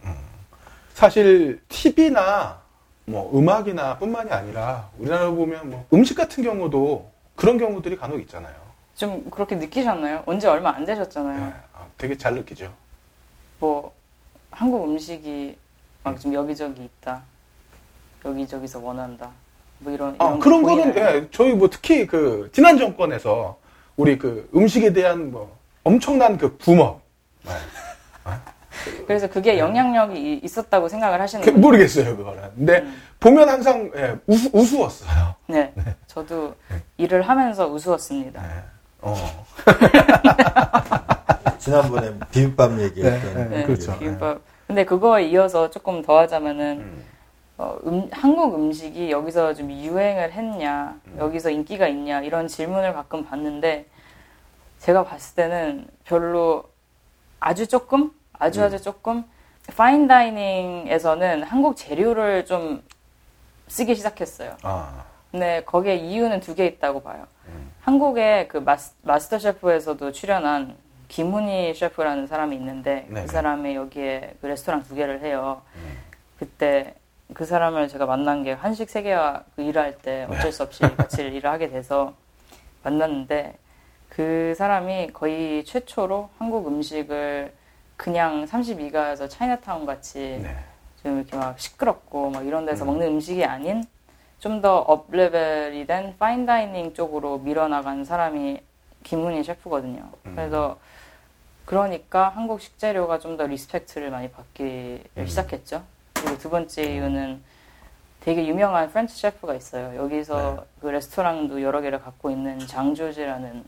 사실 TV나 뭐 음악이나 뿐만이 아니라 우리나라 보면 뭐 음식 같은 경우도 그런 경우들이 간혹 있잖아요. 좀 그렇게 느끼셨나요? 온지 얼마 안 되셨잖아요. 네, 아, 되게 잘 느끼죠. 뭐 한국 음식이 막 좀 여기저기 있다. 여기저기서 원한다. 뭐 이런 아, 이런 그런 거 거는 보이나요? 예, 저희 뭐 특히 그 지난 정권에서 우리 그 음식에 대한 뭐 엄청난 그 붐업 그래서 그게 영향력이 이- 있었다고 생각을 하시는 그, 거예요. 모르겠어요 그거는. 근데 음. 보면 항상 예, 우스, 우스웠어요. 네, 저도 일을 하면서 우스웠습니다. 네. 어. 지난번에 비빔밥 얘기했던 네, 네, 그렇죠. 비빔밥. 근데 그거에 이어서 조금 더 하자면은 음. 어, 음- 한국 음식이 여기서 좀 유행을 했냐, 여기서 인기가 있냐 이런 질문을 가끔 받는데 제가 봤을 때는 별로 아주 조금, 아주 아주 조금 파인 다이닝에서는 한국 재료를 좀 쓰기 시작했어요. 아, 근데 거기에 이유는 두 개 있다고 봐요. 한국의 그 마스, 마스터 셰프에서도 출연한 김훈희 셰프라는 사람이 있는데 네네. 그 사람이 여기에 그 레스토랑 두 개를 해요. 그때 그 사람을 제가 만난 게 한식 세계와 그 일할 때 어쩔 수 없이 같이 일을 하게 돼서 만났는데 그 사람이 거의 최초로 한국 음식을 그냥 32가에서 차이나타운 같이 네. 좀 이렇게 막 시끄럽고 막 이런 데서 먹는 음식이 아닌 좀 더 업레벨이 된 파인다이닝 쪽으로 밀어나간 사람이 김훈희 셰프거든요. 그래서 그러니까 한국 식재료가 좀 더 respect를 많이 받기 시작했죠. 그리고 두 번째 이유는 되게 유명한 French 셰프가 있어요. 여기서 그 레스토랑도 여러 개를 갖고 있는 장조지라는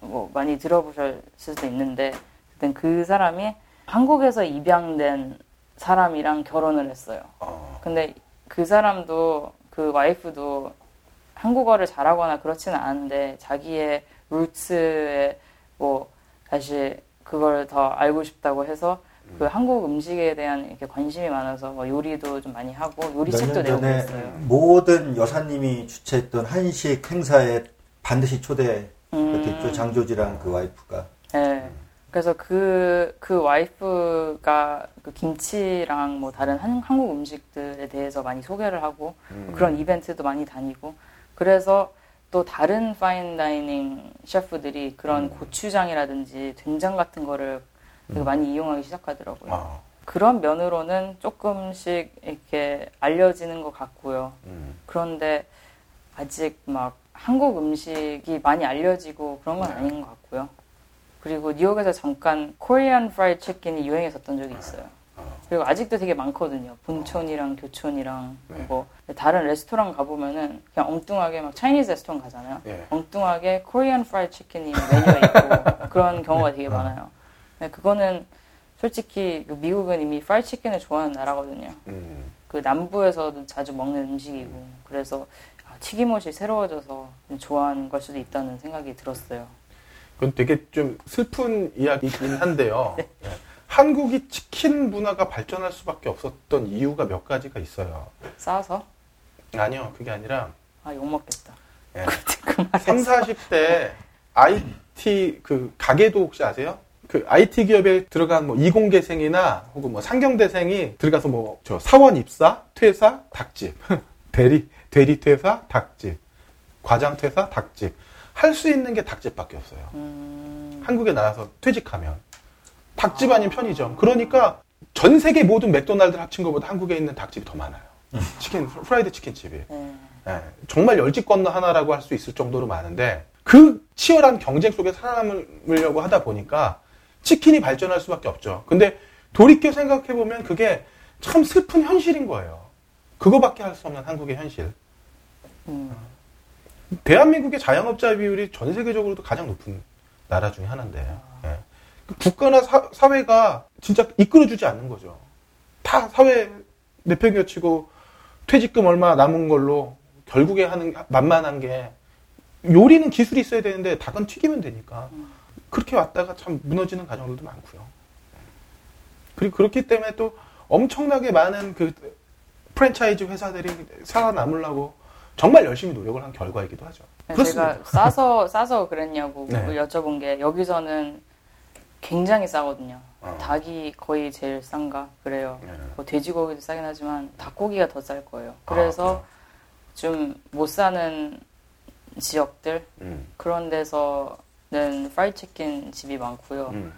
뭐 많이 들어보셨을 수도 있는데 그땐 그 사람이 한국에서 입양된 사람이랑 결혼을 했어요. 어, 근데 그 사람도 그 와이프도 한국어를 잘하거나 그렇지는 않은데 자기의 루츠에 뭐 다시 그걸 더 알고 싶다고 해서 그 한국 음식에 대한 이렇게 관심이 많아서 뭐 요리도 좀 많이 하고 몇 요리책도 년 내고 그랬어요. 모든 여사님이 주최했던 한식 행사에 반드시 초대했겠죠. 음. 장조지랑 그 와이프가. 네. 그래서 그, 그 와이프가 그 김치랑 뭐 다른 한, 한국 음식들에 대해서 많이 소개를 하고 그런 이벤트도 많이 다니고 그래서 또 다른 fine dining 셰프들이 그런 고추장이라든지 된장 같은 거를 되게 많이 이용하기 시작하더라고요. 아, 그런 면으로는 조금씩 이렇게 알려지는 것 같고요. 음. 그런데 아직 막 한국 음식이 많이 알려지고 그런 건 아닌 것 같고요. 그리고 뉴욕에서 잠깐 Korean 프라이드 치킨이 유행했었던 적이 있어요. 그리고 아직도 되게 많거든요. 본촌이랑 교촌이랑 네. 뭐 다른 레스토랑 가보면은 그냥 엉뚱하게 막 Chinese 레스토랑 가잖아요. 예. 엉뚱하게 Korean 프라이드 치킨이 메뉴에 있고 그런 경우가 되게 많아요. 근데 그거는 솔직히 그 미국은 이미 프라이드 치킨을 좋아하는 나라거든요. 음. 그 남부에서도 자주 먹는 음식이고 그래서 아, 튀김옷이 새로워져서 좀 좋아하는 걸 수도 있다는 생각이 들었어요. 그건 되게 좀 슬픈 이야기이긴 한데요. 네. 예. 한국이 치킨 문화가 발전할 수밖에 없었던 이유가 몇 가지가 있어요. 싸서 아니요, 그게 아니라 아 욕먹겠다. 예. 그 3, 40대 IT 그 가게도 혹시 아세요? 그 IT 기업에 들어간 뭐 이공계생이나 혹은 뭐 상경대생이 들어가서 뭐 저 사원 입사, 퇴사, 닭집, 대리 대리 퇴사, 닭집, 과장 퇴사, 닭집 할 수 있는 게 닭집밖에 없어요. 음, 한국에 나와서 퇴직하면 닭집 아닌 편의점. 그러니까 전 세계 모든 맥도날드 합친 것보다 한국에 있는 닭집이 더 많아요. 치킨 프라이드 치킨집이. 네. 예, 정말 열집 건너 하나라고 할 수 있을 정도로 많은데 그 치열한 경쟁 속에 살아남으려고 하다 보니까 치킨이 발전할 수밖에 없죠. 근데 돌이켜 생각해 보면 그게 참 슬픈 현실인 거예요. 그거밖에 할 수 없는 한국의 현실. 음, 대한민국의 자영업자 비율이 전 세계적으로도 가장 높은 나라 중에 하나인데 예. 국가나 사, 회가 진짜 이끌어주지 않는 거죠. 다 사회 내팽겨치고 퇴직금 얼마 남은 걸로 결국에 하는 만만한 게 요리는 기술이 있어야 되는데 닭은 튀기면 되니까 그렇게 왔다가 참 무너지는 가정들도 많고요. 그리고 그렇기 때문에 또 엄청나게 많은 그 프랜차이즈 회사들이 살아남으려고 정말 열심히 노력을 한 결과이기도 하죠. 네. 제가 싸서 싸서 그랬냐고 네. 여쭤본 게 여기서는 굉장히 싸거든요. 어. 닭이 거의 제일 싼가 그래요. 네. 뭐 돼지고기도 싸긴 하지만 닭고기가 더 쌀 거예요. 아, 그래서 좀 못사는 지역들 음, 그런 데서는 프라이드 치킨 집이 많고요. 음.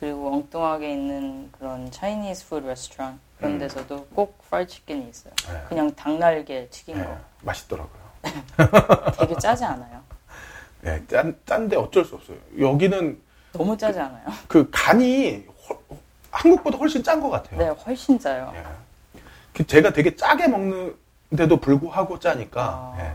그리고 엉뚱하게 있는 그런 Chinese food 레스토랑 그런 음. 데서도 꼭 프라이드 치킨이 있어요. 네. 그냥 닭날개 튀긴 네, 거. 맛있더라고요. 되게 짜지 않아요? 네, 짠, 짠데 어쩔 수 없어요. 여기는 너무 짜지 않아요? 그 간이 훨- 한국보다 훨씬 짠 것 같아요. 네, 훨씬 짜요. 예. 그 제가 되게 짜게 먹는데도 불구하고 짜니까. 아. 예.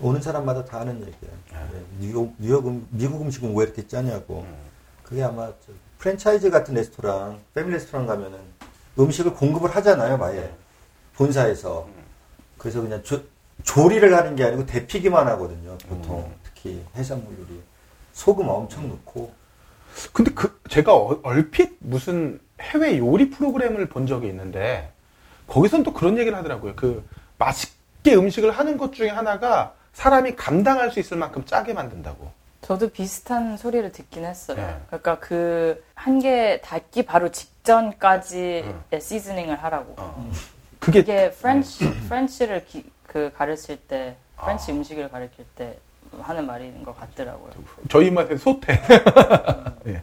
오는 사람마다 다 하는 얘기예요. 예, 뉴욕, 뉴욕 음, 미국 음식은 왜 이렇게 짜냐고. 음. 그게 아마 저 프랜차이즈 같은 레스토랑, 패밀리 레스토랑 가면은 음식을 공급을 하잖아요, 아예. 본사에서. 그래서 그냥 조, 조리를 하는 게 아니고 데피기만 하거든요, 보통. 음. 특히 해산물 요리. 소금 엄청 넣고. 근데 그 제가 어- 얼핏 무슨 해외 요리 프로그램을 본 적이 있는데 거기선 또 그런 얘기를 하더라고요. 그 맛있게 음식을 하는 것 중에 하나가 사람이 감당할 수 있을 만큼 짜게 만든다고. 저도 비슷한 소리를 듣긴 했어요. 네. 그러니까 그 한개 닫기 바로 직전까지의 seasoning을 하라고. 어. 그게 이게 French French를 기- 그 가르칠 때 French 음식을 가르칠 때 하는 말인 것 같더라고요. 저희 맛의 소태. 예.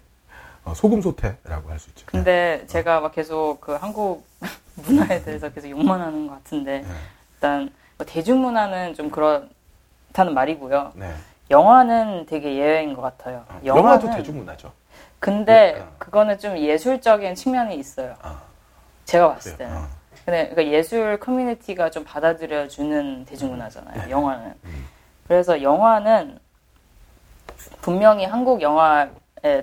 어, 소금 소태라고 할 수 있죠. 근데 제가 막 계속 그 한국 문화에 대해서 계속 욕만 하는 것 같은데 네. 일단 뭐 대중문화는 좀 그렇다는 말이고요. 네. 영화는 되게 예외인 것 같아요. 어, 영화는 영화도 대중문화죠. 근데 네. 그거는 좀 예술적인 측면이 있어요. 아, 제가 봤을. 때는. 어. 근데 그러니까 예술 커뮤니티가 좀 받아들여주는 대중문화잖아요. 네. 영화는. 그래서 영화는 분명히 한국 영화의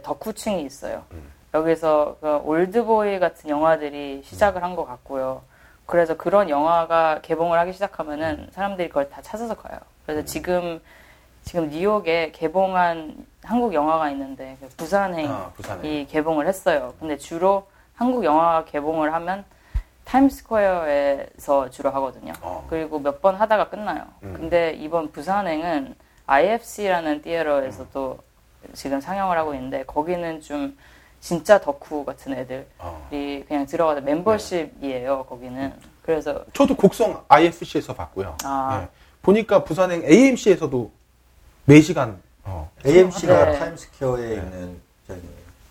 덕후층이 있어요. 음. 여기서 그 올드보이 같은 영화들이 시작을 한 것 같고요. 그래서 그런 영화가 개봉을 하기 음. 시작하면은 사람들이 그걸 다 찾아서 가요. 그래서 지금 지금 뉴욕에 개봉한 한국 영화가 있는데 그 부산행 아, 부산에. 이 개봉을 했어요. 근데 주로 한국 영화가 개봉을 하면 타임스퀘어에서 주로 하거든요. 어. 그리고 몇 번 하다가 끝나요. 음. 근데 이번 부산행은 IFC라는 티에러에서도 지금 상영을 하고 있는데 거기는 좀 진짜 덕후 같은 애들이 어. 그냥 들어가서 멤버십이에요. 거기는. 그래서 저도 곡성 IFC에서 봤고요. 아. 예. 보니까 부산행 AMC에서도 4시간 어, AMC가 네. 타임스퀘어에 네. 있는 저기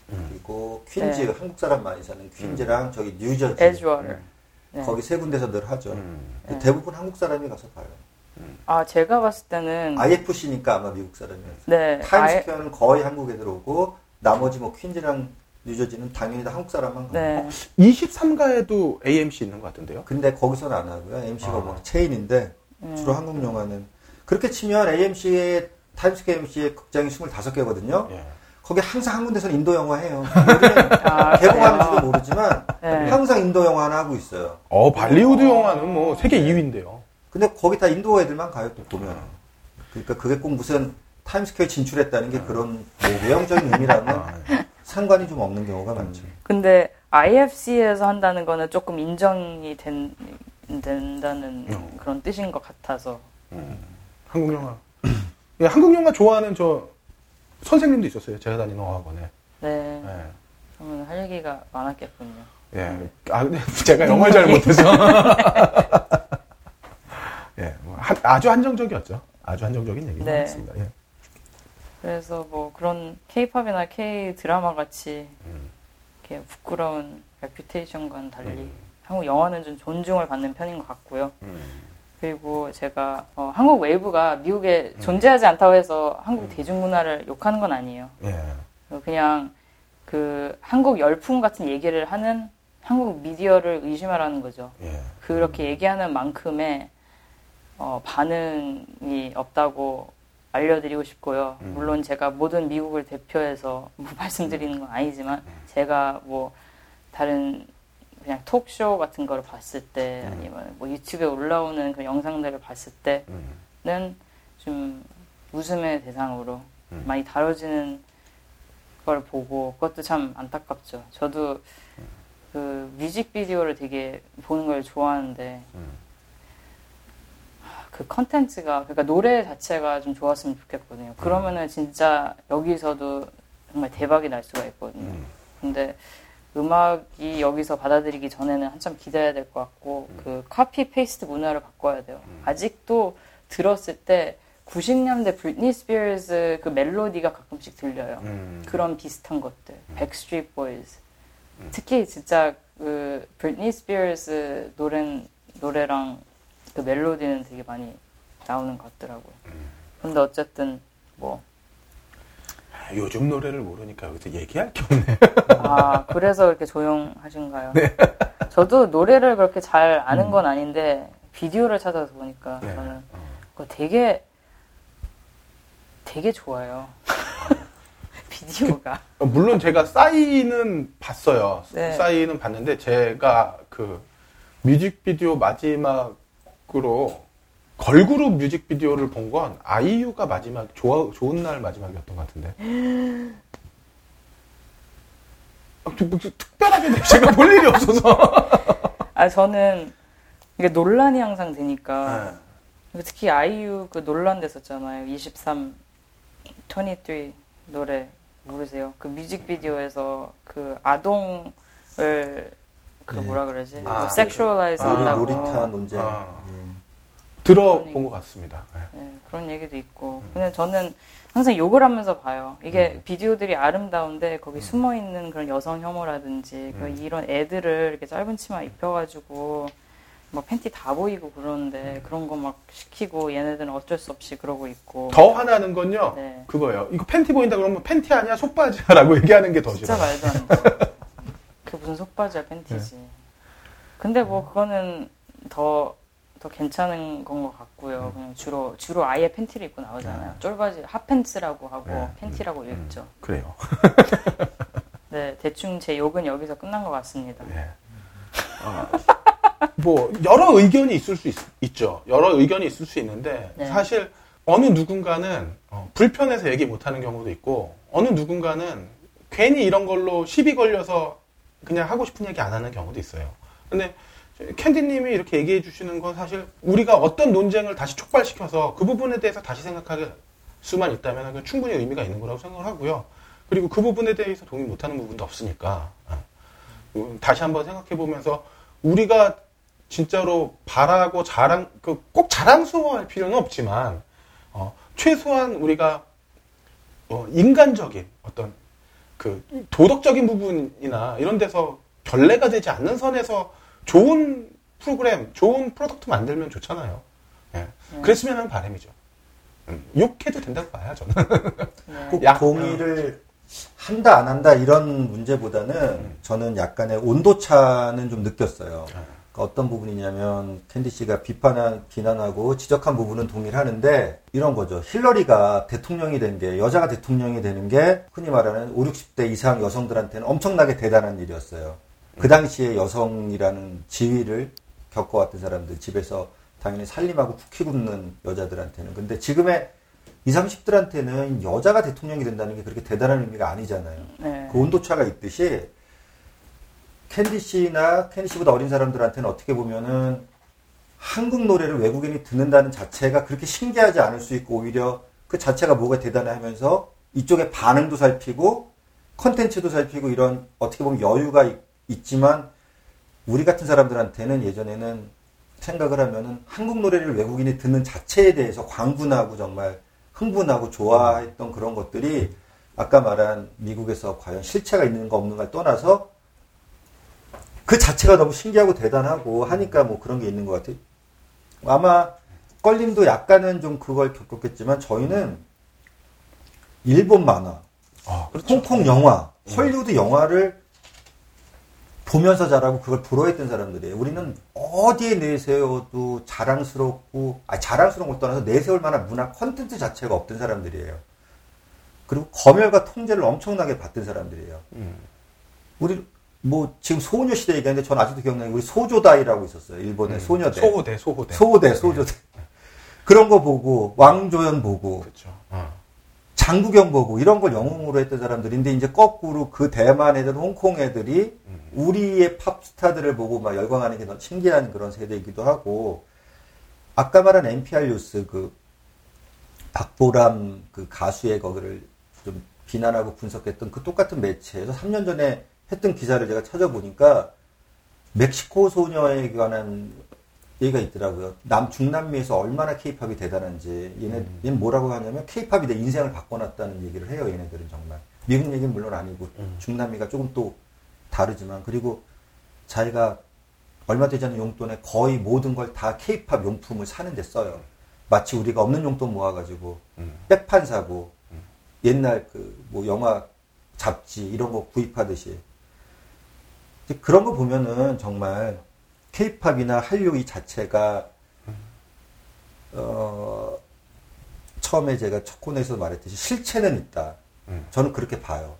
음. 그리고 퀸즈 네. 한국 사람 많이 사는 퀸즈랑 저기 뉴저지 에즈워터. 음. 네. 거기 세 군데서 늘 하죠. 음. 네. 대부분 한국 사람이 가서 봐요. 아 제가 봤을 때는 IFC니까 아마 미국 사람이에요. 네. 타임스퀘어는 거의 한국에 들어오고 나머지 뭐 퀸즈랑 뉴저지는 당연히 다 한국 사람만 가요. 네. 23가에도 AMC 있는 것 같은데요. 근데 거기서는 안 하고요. AMC가 아. 뭐 체인인데 음. 주로 한국 영화는 그렇게 치면 AMC의 타임스퀘어 AMC의 극장이 25개거든요. 예. 거기 항상 한 군데서는 인도 영화 해요. 아, 개봉하는지도 그래요? 모르지만 네. 항상 인도 영화 하나 하고 있어요. 어, 발리우드 영화는 뭐 세계 2위인데요. 근데 거기 다 인도 애들만 가요, 또 보면. 그러니까 그게 꼭 무슨 타임스퀘어 진출했다는 게 그런 뭐 외형적인 의미랑은 아, 예. 상관이 좀 없는 경우가 많죠. 근데 IFC에서 한다는 거는 조금 인정이 되는 된다는 어. 그런 뜻인 것 같아서 한국 영화. 예, 한국 영화 좋아하는 저 선생님도 있었어요. 제가 다니는 어학원에. 네 예. 그러면 할 얘기가 많았겠군요. 예. 아, 제가 영어를 잘 못해서. 예. 뭐 한- 아주 한정적이었죠. 아주 한정적인 얘기인 네. 것 같습니다. 예. 그래서 뭐 그런 K-팝이나 K 드라마 같이 음. 이렇게 부끄러운 reputation과는 달리 음. 한국 영화는 좀 존중을 받는 편인 것 같고요. 음. 그리고 제가 어, 한국 wave가 미국에 음. 존재하지 않다고 해서 한국 대중문화를 욕하는 건 아니에요. 예. 그냥 그 한국 열풍 같은 얘기를 하는 한국 미디어를 의심하라는 거죠. 예. 그렇게 얘기하는 만큼의 어, 반응이 없다고 알려드리고 싶고요. 음. 물론 제가 모든 미국을 대표해서 뭐 말씀드리는 건 아니지만 제가 뭐 다른 그냥 톡쇼 같은 거를 봤을 때 음. 아니면 뭐 유튜브에 올라오는 그 영상들을 봤을 때는 음. 좀 웃음의 대상으로 음. 많이 다뤄지는 걸 보고 그것도 참 안타깝죠. 저도 그 뮤직비디오를 되게 보는 걸 좋아하는데 음. 그 컨텐츠가 그러니까 노래 자체가 좀 좋았으면 좋겠거든요. 그러면은 진짜 여기서도 정말 대박이 날 수가 있거든요. 음. 근데 음악이 여기서 받아들이기 전에는 한참 기다려야 될 것 같고 그 copy paste 문화를 바꿔야 돼요. 아직도 들었을 때 90년대 브리트니 스피어스 그 멜로디가 가끔씩 들려요. 음. 그런 비슷한 것들. 백스트리트 보이즈. 특히 진짜 그 브리트니 스피어스 노래 노래랑 그 멜로디는 되게 많이 나오는 것 같더라고요. 근데 어쨌든 뭐 아, 요즘 노래를 모르니까 여기서 얘기할 게 없네. 아, 그래서 이렇게 조용하신가요? 저도 노래를 그렇게 잘 아는 건 아닌데, 비디오를 찾아서 보니까 네. 저는 그거 되게, 되게 좋아요. 비디오가. 어, 물론 제가 싸이는 봤어요. 네. 싸이는 봤는데 제가 그 뮤직비디오 마지막으로 걸그룹 뮤직비디오를 본 건 아이유가 마지막 좋아, 좋은 날 마지막이었던 것 같은데. 아, 좀 뭐, 특별하게 제가 볼 일이 없어서. 아, 저는 이게 논란이 항상 되니까, 네. 특히 아이유 그 논란 됐었잖아요. 23, 23 노래 모르세요? 그 뮤직비디오에서 그 아동을 그 네. 뭐라 그러지? 아, sexualize 아, 한다고. 로리타 논쟁. 아. 예. 들어본 것 같습니다. 네. 네, 그런 얘기도 있고. 근데 저는 항상 욕을 하면서 봐요. 이게 비디오들이 아름다운데 거기 숨어 있는 그런 여성 혐오라든지 그 이런 애들을 이렇게 짧은 치마 입혀가지고 막 팬티 다 보이고 그러는데 그런 거 막 시키고 얘네들은 어쩔 수 없이 그러고 있고. 더 화나는 건요. 네. 그거예요. 이거 팬티 보인다 그러면 팬티 아니야 속바지야라고 얘기하는 게더 진짜 싫어요. 말도 안 돼. 그 무슨 속바지야 팬티지. 근데 뭐 그거는 더, 더 괜찮은 건 것 같고요. 그냥 주로, 주로 아예 팬티를 입고 나오잖아요. 쫄바지, 핫팬츠라고 하고 네. 팬티라고 읽죠. 그래요. 네, 대충 제 욕은 여기서 끝난 것 같습니다. 네. 어, 뭐 여러 의견이 있을 수 있, 죠 여러 의견이 있을 수 있는데 네. 사실 어느 누군가는 어, 불편해서 얘기 못하는 경우도 있고 어느 누군가는 괜히 이런 걸로 시비 걸려서 그냥 하고 싶은 얘기 안 하는 경우도 있어요. 근데 캔디님이 이렇게 얘기해 주시는 건 사실 우리가 어떤 논쟁을 다시 촉발시켜서 그 부분에 대해서 다시 생각할 수만 있다면 충분히 의미가 있는 거라고 생각을 하고요. 그리고 그 부분에 대해서 동의 못하는 부분도 없으니까 아. 음, 다시 한번 생각해 보면서 우리가 진짜로 바라고 자랑 그 꼭 자랑스러워할 필요는 없지만 어, 최소한 우리가 어, 인간적인 어떤 그 도덕적인 부분이나 이런 데서 결례가 되지 않는 선에서 좋은 프로그램, 좋은 product 만들면 좋잖아요. 예. 그랬으면 하는 바람이죠. 음, 욕해도 된다고 봐요, 저는. 네. 꼭 약- 동의를 한다 안 한다 이런 문제보다는 저는 약간의 온도차는 좀 느꼈어요. 그러니까 어떤 부분이냐면 캔디 씨가 비판한 비난하고 지적한 부분은 동의를 하는데 이런 거죠. 힐러리가 대통령이 된 게 여자가 대통령이 되는 게 흔히 말하는 5, 60대 이상 여성들한테는 엄청나게 대단한 일이었어요. 그 당시에 여성이라는 지위를 겪어왔던 사람들 집에서 당연히 살림하고 쿠키 굽는 여자들한테는 근데 지금의 20, 30들한테는 여자가 대통령이 된다는 게 그렇게 대단한 의미가 아니잖아요. 네. 그 온도차가 있듯이 캔디 씨나 캔디 씨보다 어린 사람들한테는 어떻게 보면은 한국 노래를 외국인이 듣는다는 자체가 그렇게 신기하지 않을 수 있고 오히려 그 자체가 뭐가 대단해 하면서 이쪽에 반응도 살피고 컨텐츠도 살피고 이런 어떻게 보면 여유가 있, 지만 우리 같은 사람들한테는 예전에는 생각을 하면은 한국 노래를 외국인이 듣는 자체에 대해서 광분하고 정말 흥분하고 좋아했던 그런 것들이 아까 말한 미국에서 과연 실체가 있는가 없는가를 떠나서 그 자체가 너무 신기하고 대단하고 하니까 뭐 그런 게 있는 것 같아요. 아마 껄림도 약간은 좀 그걸 겪었겠지만 저희는 일본 만화, 아, 그렇죠. 홍콩 영화, 예. 헐리우드 영화를 보면서 자라고 그걸 부러워했던 사람들이에요. 우리는 어디에 내세워도 자랑스럽고, 아 자랑스러운 것 떠나서 내세울 만한 문화 컨텐츠 자체가 없던 사람들이에요. 그리고 검열과 통제를 엄청나게 받던 사람들이에요. 음. 우리 뭐 지금 소녀 시대 얘기하는데 전 아직도 기억나는 게 우리 소조다이라고 있었어요. 일본의 음. 소녀대. 소호대, 소호대. 소호대, 소조대. 네. 그런 거 보고 왕조연 보고 그렇죠. 어. 장구경 보고 이런 걸 영웅으로 했던 사람들인데 이제 거꾸로 그 대만 애들, 홍콩 애들이 음. 우리의 팝스타들을 보고 막 열광하는 게 너무 신기한 그런 세대이기도 하고 아까 말한 NPR 뉴스 그 박보람 그 가수의 거기를 좀 비난하고 분석했던 그 똑같은 매체에서 3년 전에 했던 기사를 제가 찾아보니까 멕시코 소녀에 관한 얘기가 있더라고요. 남 중남미에서 얼마나 케이팝이 대단한지 얘네 음. 얘는 뭐라고 하냐면 케이팝이 내 인생을 바꿔놨다는 얘기를 해요. 얘네들은 정말 미국 얘기는 물론 아니고 음. 중남미가 조금 또 다르지만 그리고 자기가 얼마 되지 않은 용돈에 거의 모든 걸 다 케이팝 용품을 사는데 써요. 마치 우리가 없는 용돈 모아가지고 음. 백판 사고 음. 옛날 그 뭐 영화 잡지 이런 거 구입하듯이 그런 거 보면은 정말 케이팝이나 한류 이 자체가 어 처음에 제가 첫 코너에서 말했듯이 실체는 있다. 음. 저는 그렇게 봐요.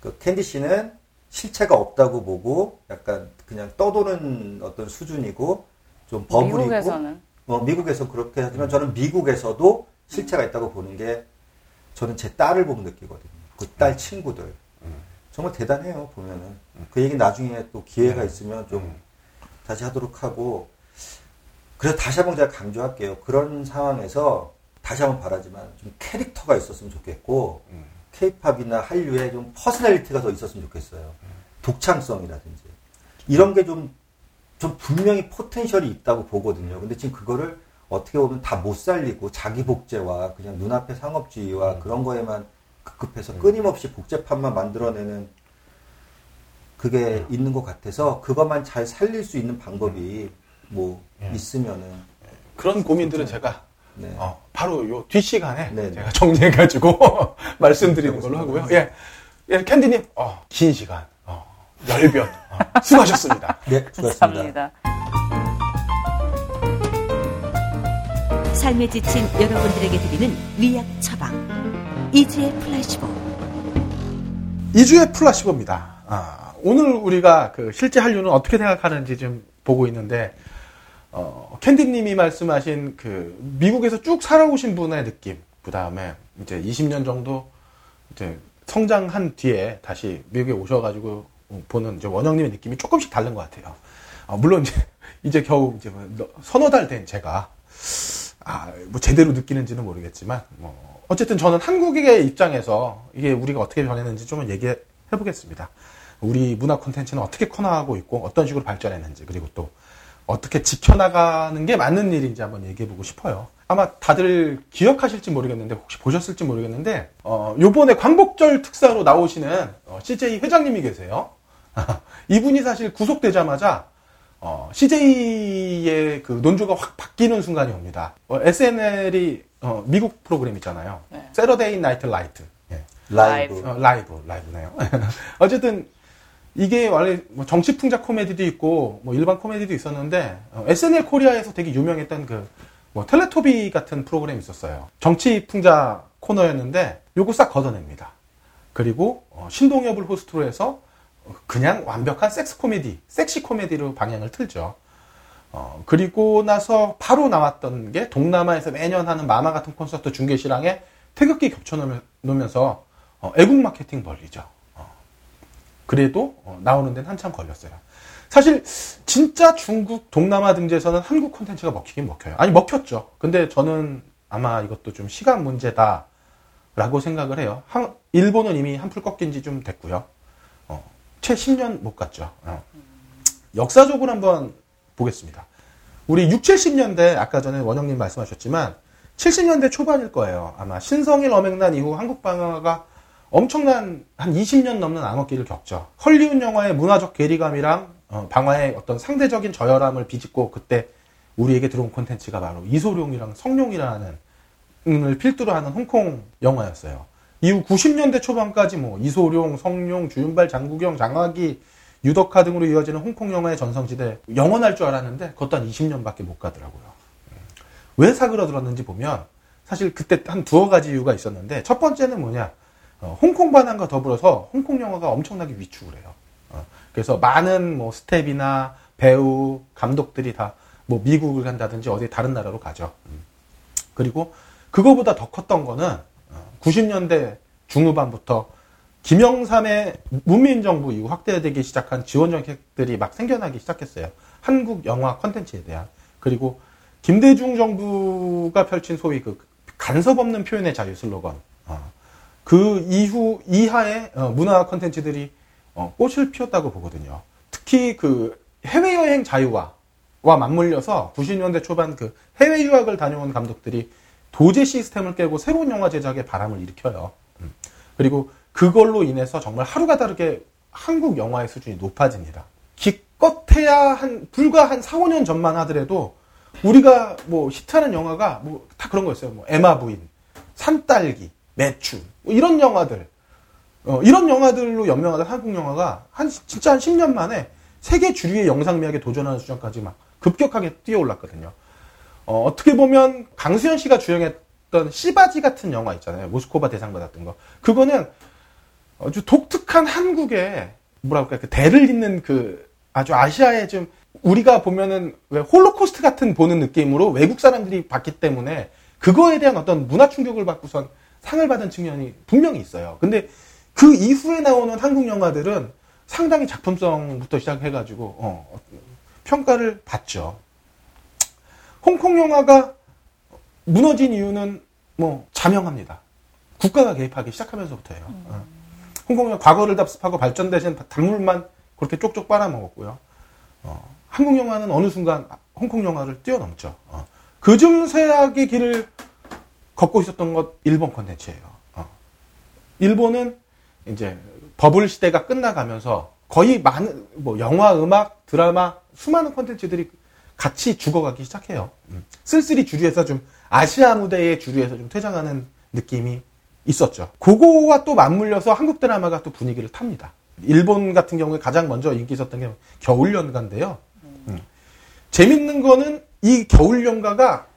그 캔디 씨는 실체가 없다고 보고 약간 그냥 떠도는 어떤 수준이고 좀 버블이고 미국에서는 어, 미국에서 그렇게 하지만 저는 미국에서도 실체가 있다고 보는 게 저는 제 딸을 보면 느끼거든요. 그딸 음. 친구들 음. 정말 대단해요 보면은 그 얘기 나중에 또 기회가 네. 있으면 좀 다시 하도록 하고 그래서 다시 한번 제가 강조할게요. 그런 상황에서 다시 한번 바라지만 좀 캐릭터가 있었으면 좋겠고 케이팝이나 한류에 좀 personality가 더 있었으면 좋겠어요. 독창성이라든지 이런 게 좀 좀 분명히 포텐셜이 있다고 보거든요. 근데 지금 그거를 어떻게 보면 다 못 살리고 자기 복제와 그냥 눈앞의 상업주의와 음. 그런 거에만 급급해서 음. 끊임없이 복제판만 만들어내는 그게 음. 있는 것 같아서 그것만 잘 살릴 수 있는 방법이 뭐 음. 있으면은 그런 고민들은 제가 네. 어, 바로 요 뒷 시간에 네, 네. 제가 정리해가지고 말씀드리는 걸로 하고요. 예, 예 캔디님, 어, 긴 시간, 어, 열변, 어, 수고하셨습니다. 네, 수고하셨습니다. 삶에 지친 여러분들에게 드리는 위약 처방. 이주의 플라시보. 이주의 플라시보입니다. 아, 오늘 우리가 그 실제 한류는 어떻게 생각하는지 좀 보고 있는데, 어, 캔디님이 말씀하신 그 미국에서 쭉 살아오신 분의 느낌, 그 다음에 이제 20년 정도 이제 성장한 뒤에 다시 미국에 오셔가지고 보는 이제 원영님의 느낌이 조금씩 다른 것 같아요. 어, 물론 이제, 이제 겨우 이제 뭐 서너 달 된 제가 아, 뭐 제대로 느끼는지는 모르겠지만 뭐 어쨌든 저는 한국의 입장에서 이게 우리가 어떻게 변했는지 좀 얘기해 보겠습니다. 우리 문화 콘텐츠는 어떻게 커나가고 있고 어떤 식으로 발전했는지 그리고 또 어떻게 지켜나가는 게 맞는 일인지 한번 얘기해 보고 싶어요. 아마 다들 기억하실지 모르겠는데 혹시 보셨을지 모르겠는데 어, 요번에 광복절 특사로 나오시는 어, CJ 회장님이 계세요. 이분이 사실 구속되자마자 어, CJ의 그 논조가 확 바뀌는 순간이 옵니다. 어, SNL이 어, 미국 프로그램 있잖아요. 네. Saturday Night Light. 예. 라이브. 어, 라이브, 라이브네요. 어쨌든 이게 원래 뭐 정치 풍자 코미디도 있고 뭐 일반 코미디도 있었는데 어, SNL 코리아에서 되게 유명했던 그 뭐 텔레토비 같은 프로그램이 있었어요. 정치 풍자 코너였는데 요거 싹 걷어냅니다. 그리고 어, 신동엽을 호스트로 해서 그냥 완벽한 섹스 코미디, 섹시 코미디로 방향을 틀죠. 어, 그리고 나서 바로 나왔던 게 동남아에서 매년 하는 마마 같은 콘서트 중계실랑에 태극기 겹쳐놓으면서 어, 애국 마케팅 벌리죠. 그래도 어, 나오는 데는 한참 걸렸어요. 사실 진짜 중국 동남아 등지에서는 한국 콘텐츠가 먹히긴 먹혀요. 아니 먹혔죠. 근데 저는 아마 이것도 좀 시간 문제다라고 생각을 해요. 한, 일본은 이미 한풀 꺾인 지 좀 됐고요. 어, 채 10년 못 갔죠. 어. 역사적으로 한번 보겠습니다. 우리 6, 70년대 아까 전에 원영님 말씀하셨지만 70년대 초반일 거예요. 아마 신성일 어맹난 이후 한국 방화가 엄청난 한 20년 넘는 암흑기를 겪죠. 헐리우드 영화의 문화적 괴리감이랑 어, 방화의 어떤 상대적인 저열함을 비집고 그때 우리에게 들어온 콘텐츠가 바로 이소룡이랑 성룡이라는 을 필두로 하는 홍콩 영화였어요. 이후 90년대 초반까지 뭐 이소룡, 성룡, 주윤발, 장국영, 장학이, 유덕화 등으로 이어지는 홍콩 영화의 전성시대 영원할 줄 알았는데 그것도 한 20년밖에 못 가더라고요. 왜 사그러들었는지 보면 사실 그때 한 두어 가지 이유가 있었는데 첫 번째는 뭐냐 어, 홍콩 반환과 더불어서 홍콩 영화가 엄청나게 위축을 해요. 어, 그래서 많은 뭐 스텝이나 배우, 감독들이 다 뭐 미국을 간다든지 어디 다른 나라로 가죠. 음. 그리고 그거보다 더 컸던 거는 어, 90년대 중후반부터 김영삼의 문민정부 이후 확대되기 시작한 지원 정책들이 막 생겨나기 시작했어요. 한국 영화 컨텐츠에 대한. 그리고 김대중 정부가 펼친 소위 그 간섭 없는 표현의 자유 슬로건. 어. 그 이후 이하의 어, 문화 컨텐츠들이 어, 꽃을 피웠다고 보거든요. 특히 그 해외 여행 자유화와 맞물려서 90년대 초반 그 해외 유학을 다녀온 감독들이 도제 시스템을 깨고 새로운 영화 제작에 바람을 일으켜요. 음. 그리고 그걸로 인해서 정말 하루가 다르게 한국 영화의 수준이 높아집니다. 기껏해야 한 불과 한 4, 5년 전만 하더라도 우리가 뭐 히트하는 영화가 뭐 다 그런 거였어요. 뭐 에마 부인, 산딸기, 매춘 뭐 이런 영화들 어, 이런 영화들로 연명하던 한국 영화가 한 진짜 한 10년 만에 세계 주류의 영상미학에 도전하는 수준까지 막 급격하게 뛰어올랐거든요. 어, 어떻게 보면 강수현 씨가 주연했던 씨바지 같은 영화 있잖아요. 모스코바 대상 받았던 거. 그거는 아주 독특한 한국의 뭐랄까 그 대를 잇는 그 아주 아시아의 좀 우리가 보면은 왜 홀로코스트 같은 보는 느낌으로 외국 사람들이 봤기 때문에 그거에 대한 어떤 문화 충격을 받고선 상을 받은 측면이 분명히 있어요. 근데 그 이후에 나오는 한국 영화들은 상당히 작품성부터 시작해가지고 어, 평가를 받죠. 홍콩 영화가 무너진 이유는 뭐 자명합니다. 국가가 개입하기 시작하면서부터예요. 어. 홍콩 영화 과거를 답습하고 발전 대신 단물만 그렇게 쪽쪽 빨아먹었고요. 어, 한국 영화는 어느 순간 홍콩 영화를 뛰어넘죠. 어. 그중 세악의 길을 걷고 있었던 것 일본 콘텐츠예요. 어. 일본은 이제 버블 시대가 끝나가면서 거의 많은 뭐 영화, 음악, 드라마 수많은 콘텐츠들이 같이 죽어가기 시작해요. 음. 쓸쓸히 주류에서 좀 아시아 무대의 주류에서 좀 퇴장하는 느낌이 있었죠. 그거와 또 맞물려서 한국 드라마가 또 분위기를 탑니다. 일본 같은 경우에 가장 먼저 인기 있었던 게 겨울 연가인데요. 음. 재밌는 거는 이 겨울 연가가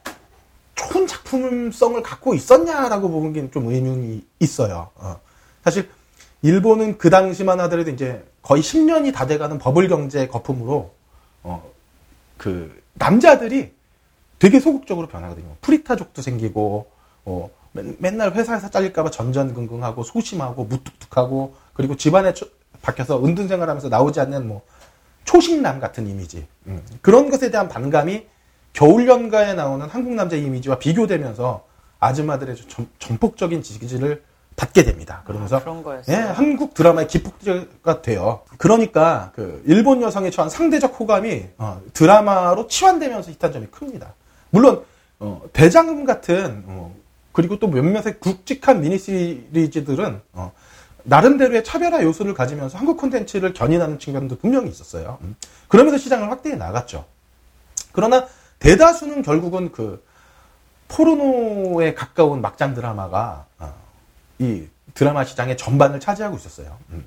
좋은 작품성을 갖고 있었냐라고 보는 게 좀 의문이 있어요. 어. 사실 일본은 그 당시만 하더라도 이제 거의 10년이 다 돼가는 버블 경제 거품으로 어, 그 남자들이 되게 소극적으로 변하거든요. 프리타족도 생기고 어, 맨날 회사에서 잘릴까봐 전전긍긍하고 소심하고 무뚝뚝하고 그리고 집안에 초, 밖에서 은둔 생활하면서 나오지 않는 뭐 초식남 같은 이미지 음. 그런 것에 대한 반감이 겨울 연가에 나오는 한국 남자 이미지와 비교되면서 아줌마들의 전, 전폭적인 지지를 받게 됩니다. 그러면서 아, 예, 한국 드라마의 기폭제가 돼요. 그러니까 그 일본 여성에 처한 상대적 호감이 어, 드라마로 치환되면서 히트한 점이 큽니다. 물론 어, 대장금 같은 어, 그리고 또 몇몇의 굵직한 미니 시리즈들은 어, 나름대로의 차별화 요소를 가지면서 한국 콘텐츠를 견인하는 측면도 분명히 있었어요. 음. 그러면서 시장을 확대해 나갔죠. 그러나 대다수는 결국은 그 포르노에 가까운 막장 드라마가 어, 이 드라마 시장의 전반을 차지하고 있었어요. 음.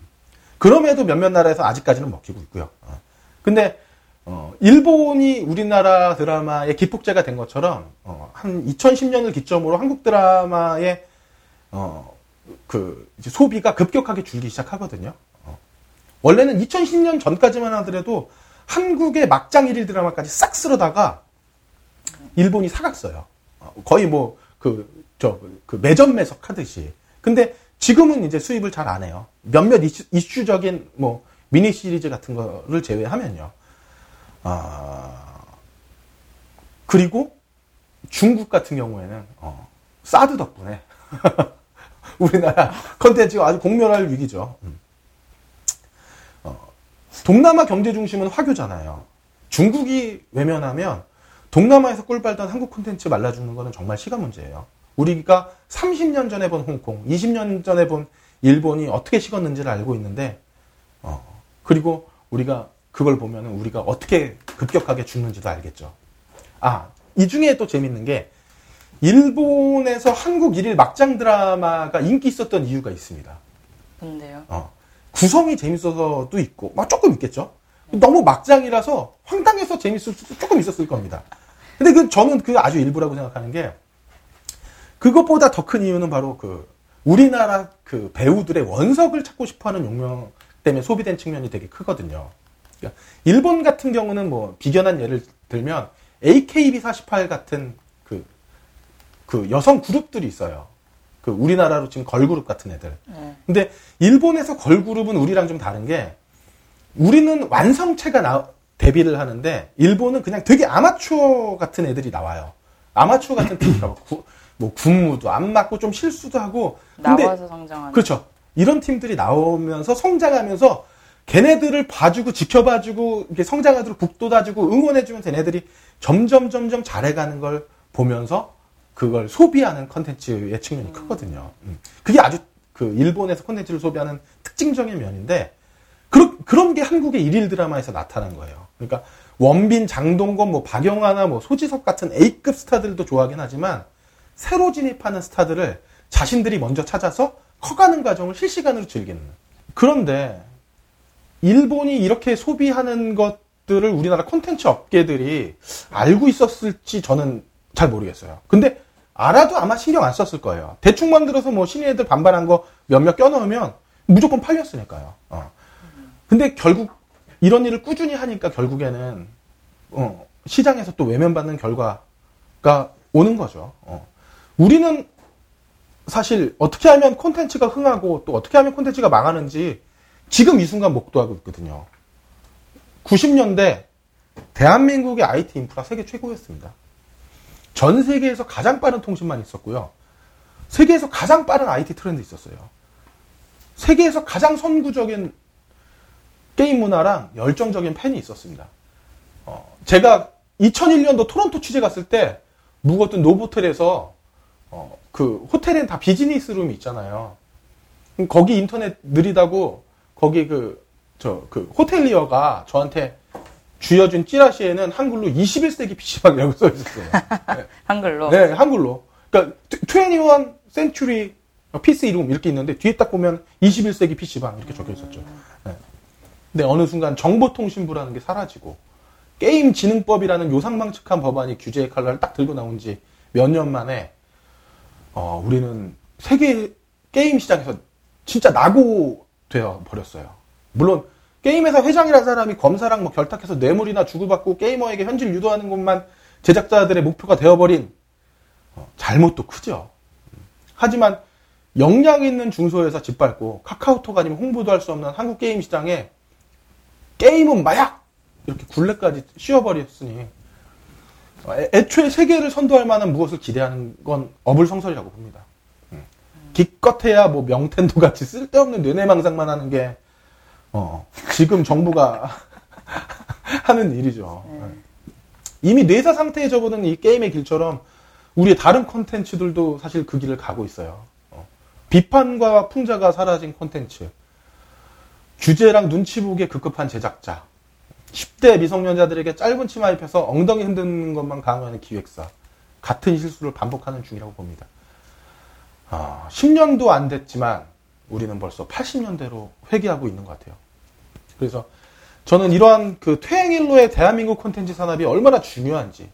그럼에도 몇몇 나라에서 아직까지는 먹히고 있고요. 어. 근데 어, 일본이 우리나라 드라마의 기폭제가 된 것처럼 어, 한 2010년을 기점으로 한국 드라마의 어, 그 소비가 급격하게 줄기 시작하거든요. 어. 원래는 2010년 전까지만 하더라도 한국의 막장 일일 드라마까지 싹 쓸어다가 일본이 사갔어요. 어, 거의 뭐, 그, 저, 그 매점 매석 하듯이. 근데 지금은 이제 수입을 잘 안 해요. 몇몇 이슈, 적인뭐 미니 시리즈 같은 거를 제외하면요. 아, 그리고 중국 같은 경우에는 어, 사드 덕분에 우리나라 컨텐츠가 아주 공멸할 위기죠. 음. 어, 동남아 경제 중심은 화교잖아요. 중국이 외면하면 동남아에서 꿀 빨던 한국 콘텐츠 말라 죽는 거는 정말 시간 문제예요. 우리가 30년 전에 본 홍콩, 20년 전에 본 일본이 어떻게 식었는지를 알고 있는데, 어, 그리고 우리가 그걸 보면 우리가 어떻게 급격하게 죽는지도 알겠죠. 아, 이 중에 또 재밌는 게, 일본에서 한국 일일 막장 드라마가 인기 있었던 이유가 있습니다. 근데요. 어, 구성이 재밌어서도 있고, 막 조금 있겠죠. 너무 막장이라서 황당해서 재밌을 수도 조금 있었을 겁니다. 근데 그 저는 그 아주 일부라고 생각하는 게 그것보다 더 큰 이유는 바로 그 우리나라 그 배우들의 원석을 찾고 싶어하는 욕망 때문에 소비된 측면이 되게 크거든요. 그러니까 일본 같은 경우는 뭐 비견한 예를 들면 AKB48 같은 그, 그 여성 그룹들이 있어요. 그 우리나라로 지금 걸그룹 같은 애들. 네. 근데 일본에서 걸그룹은 우리랑 좀 다른 게 우리는 완성체가 나, 데뷔를 하는데 일본은 그냥 되게 아마추어 같은 애들이 나와요. 아마추어 같은 팀이라고 구- 뭐 군무도 안 맞고 좀 실수도 하고 근데 나와서 성장하는. 그렇죠. 이런 팀들이 나오면서 성장하면서 걔네들을 봐주고 지켜봐주고 이렇게 성장하도록 북돋아주고 응원해주면 걔네들이 점점 점점 잘해가는 걸 보면서 그걸 소비하는 컨텐츠의 측면이 크거든요. 음. 그게 아주 그 일본에서 컨텐츠를 소비하는 특징적인 면인데 그런 그런 게 한국의 일일 드라마에서 나타난 거예요. 그러니까 원빈, 장동건, 뭐 박용하나 뭐 소지섭 같은 A급 스타들도 좋아하긴 하지만 새로 진입하는 스타들을 자신들이 먼저 찾아서 커가는 과정을 실시간으로 즐기는. 그런데 일본이 이렇게 소비하는 것들을 우리나라 콘텐츠 업계들이 알고 있었을지 저는 잘 모르겠어요. 근데 알아도 아마 신경 안 썼을 거예요. 대충 만들어서 뭐 신인 애들 반발한 거 몇몇 껴넣으면 무조건 팔렸으니까요. 어. 근데 결국 이런 일을 꾸준히 하니까 결국에는 어, 시장에서 또 외면받는 결과가 오는 거죠. 어. 우리는 사실 어떻게 하면 콘텐츠가 흥하고 또 어떻게 하면 콘텐츠가 망하는지 지금 이 순간 목도하고 있거든요. 90년대 대한민국의 IT 인프라 세계 최고였습니다. 전 세계에서 가장 빠른 통신만 있었고요. 세계에서 가장 빠른 IT 트렌드 있었어요. 세계에서 가장 선구적인 게임 문화랑 열정적인 팬이 있었습니다. 어, 제가 2001년도 토론토 취재 갔을 때 묵었던 노보텔에서 어, 그 호텔엔 다 비즈니스 룸이 있잖아요. 거기 인터넷 느리다고 거기 그 저그 호텔리어가 저한테 쥐어준 찌라시에는 한글로 21세기 PC방이라고 써 있었어요. 한글로. 네, 한글로. 그러니까 21 센츄리 PC 이름 이렇게 있는데 뒤에 딱 보면 21세기 PC방 이렇게 적혀 있었죠. 네. 근데 어느 순간 정보통신부라는 게 사라지고 게임진흥법이라는 요상망측한 법안이 규제의 칼날을 딱 들고 나온 지 몇 년 만에 어, 우리는 세계 게임 시장에서 진짜 낙오 되어 버렸어요. 물론 게임회사 회장이라는 사람이 검사랑 뭐 결탁해서 뇌물이나 주고받고 게이머에게 현질 유도하는 것만 제작자들의 목표가 되어버린 어, 잘못도 크죠. 하지만 역량 있는 중소회사 짓밟고 카카오톡 아니면 홍보도 할 수 없는 한국 게임 시장에 게임은 마약 이렇게 굴레까지 씌워버렸으니 어, 애- 애초에 세계를 선도할 만한 무엇을 기대하는 건 어불성설이라고 봅니다. 음. 기껏해야 뭐 명텐도 같이 쓸데없는 뇌내망상만 하는 게 어, 지금 정부가 하는 일이죠. 이미 뇌사 상태에 접어든 이 게임의 길처럼 우리의 다른 콘텐츠들도 사실 그 길을 가고 있어요. 어. 비판과 풍자가 사라진 콘텐츠, 규제랑 눈치 보기에 급급한 제작자, 10대 미성년자들에게 짧은 치마 입혀서 엉덩이 흔드는 것만 강요하는 기획사, 같은 실수를 반복하는 중이라고 봅니다. 아, 10년도 안 됐지만 우리는 벌써 80년대로 회귀하고 있는 것 같아요. 그래서 저는 이러한 그 퇴행일로의 대한민국 콘텐츠 산업이 얼마나 중요한지,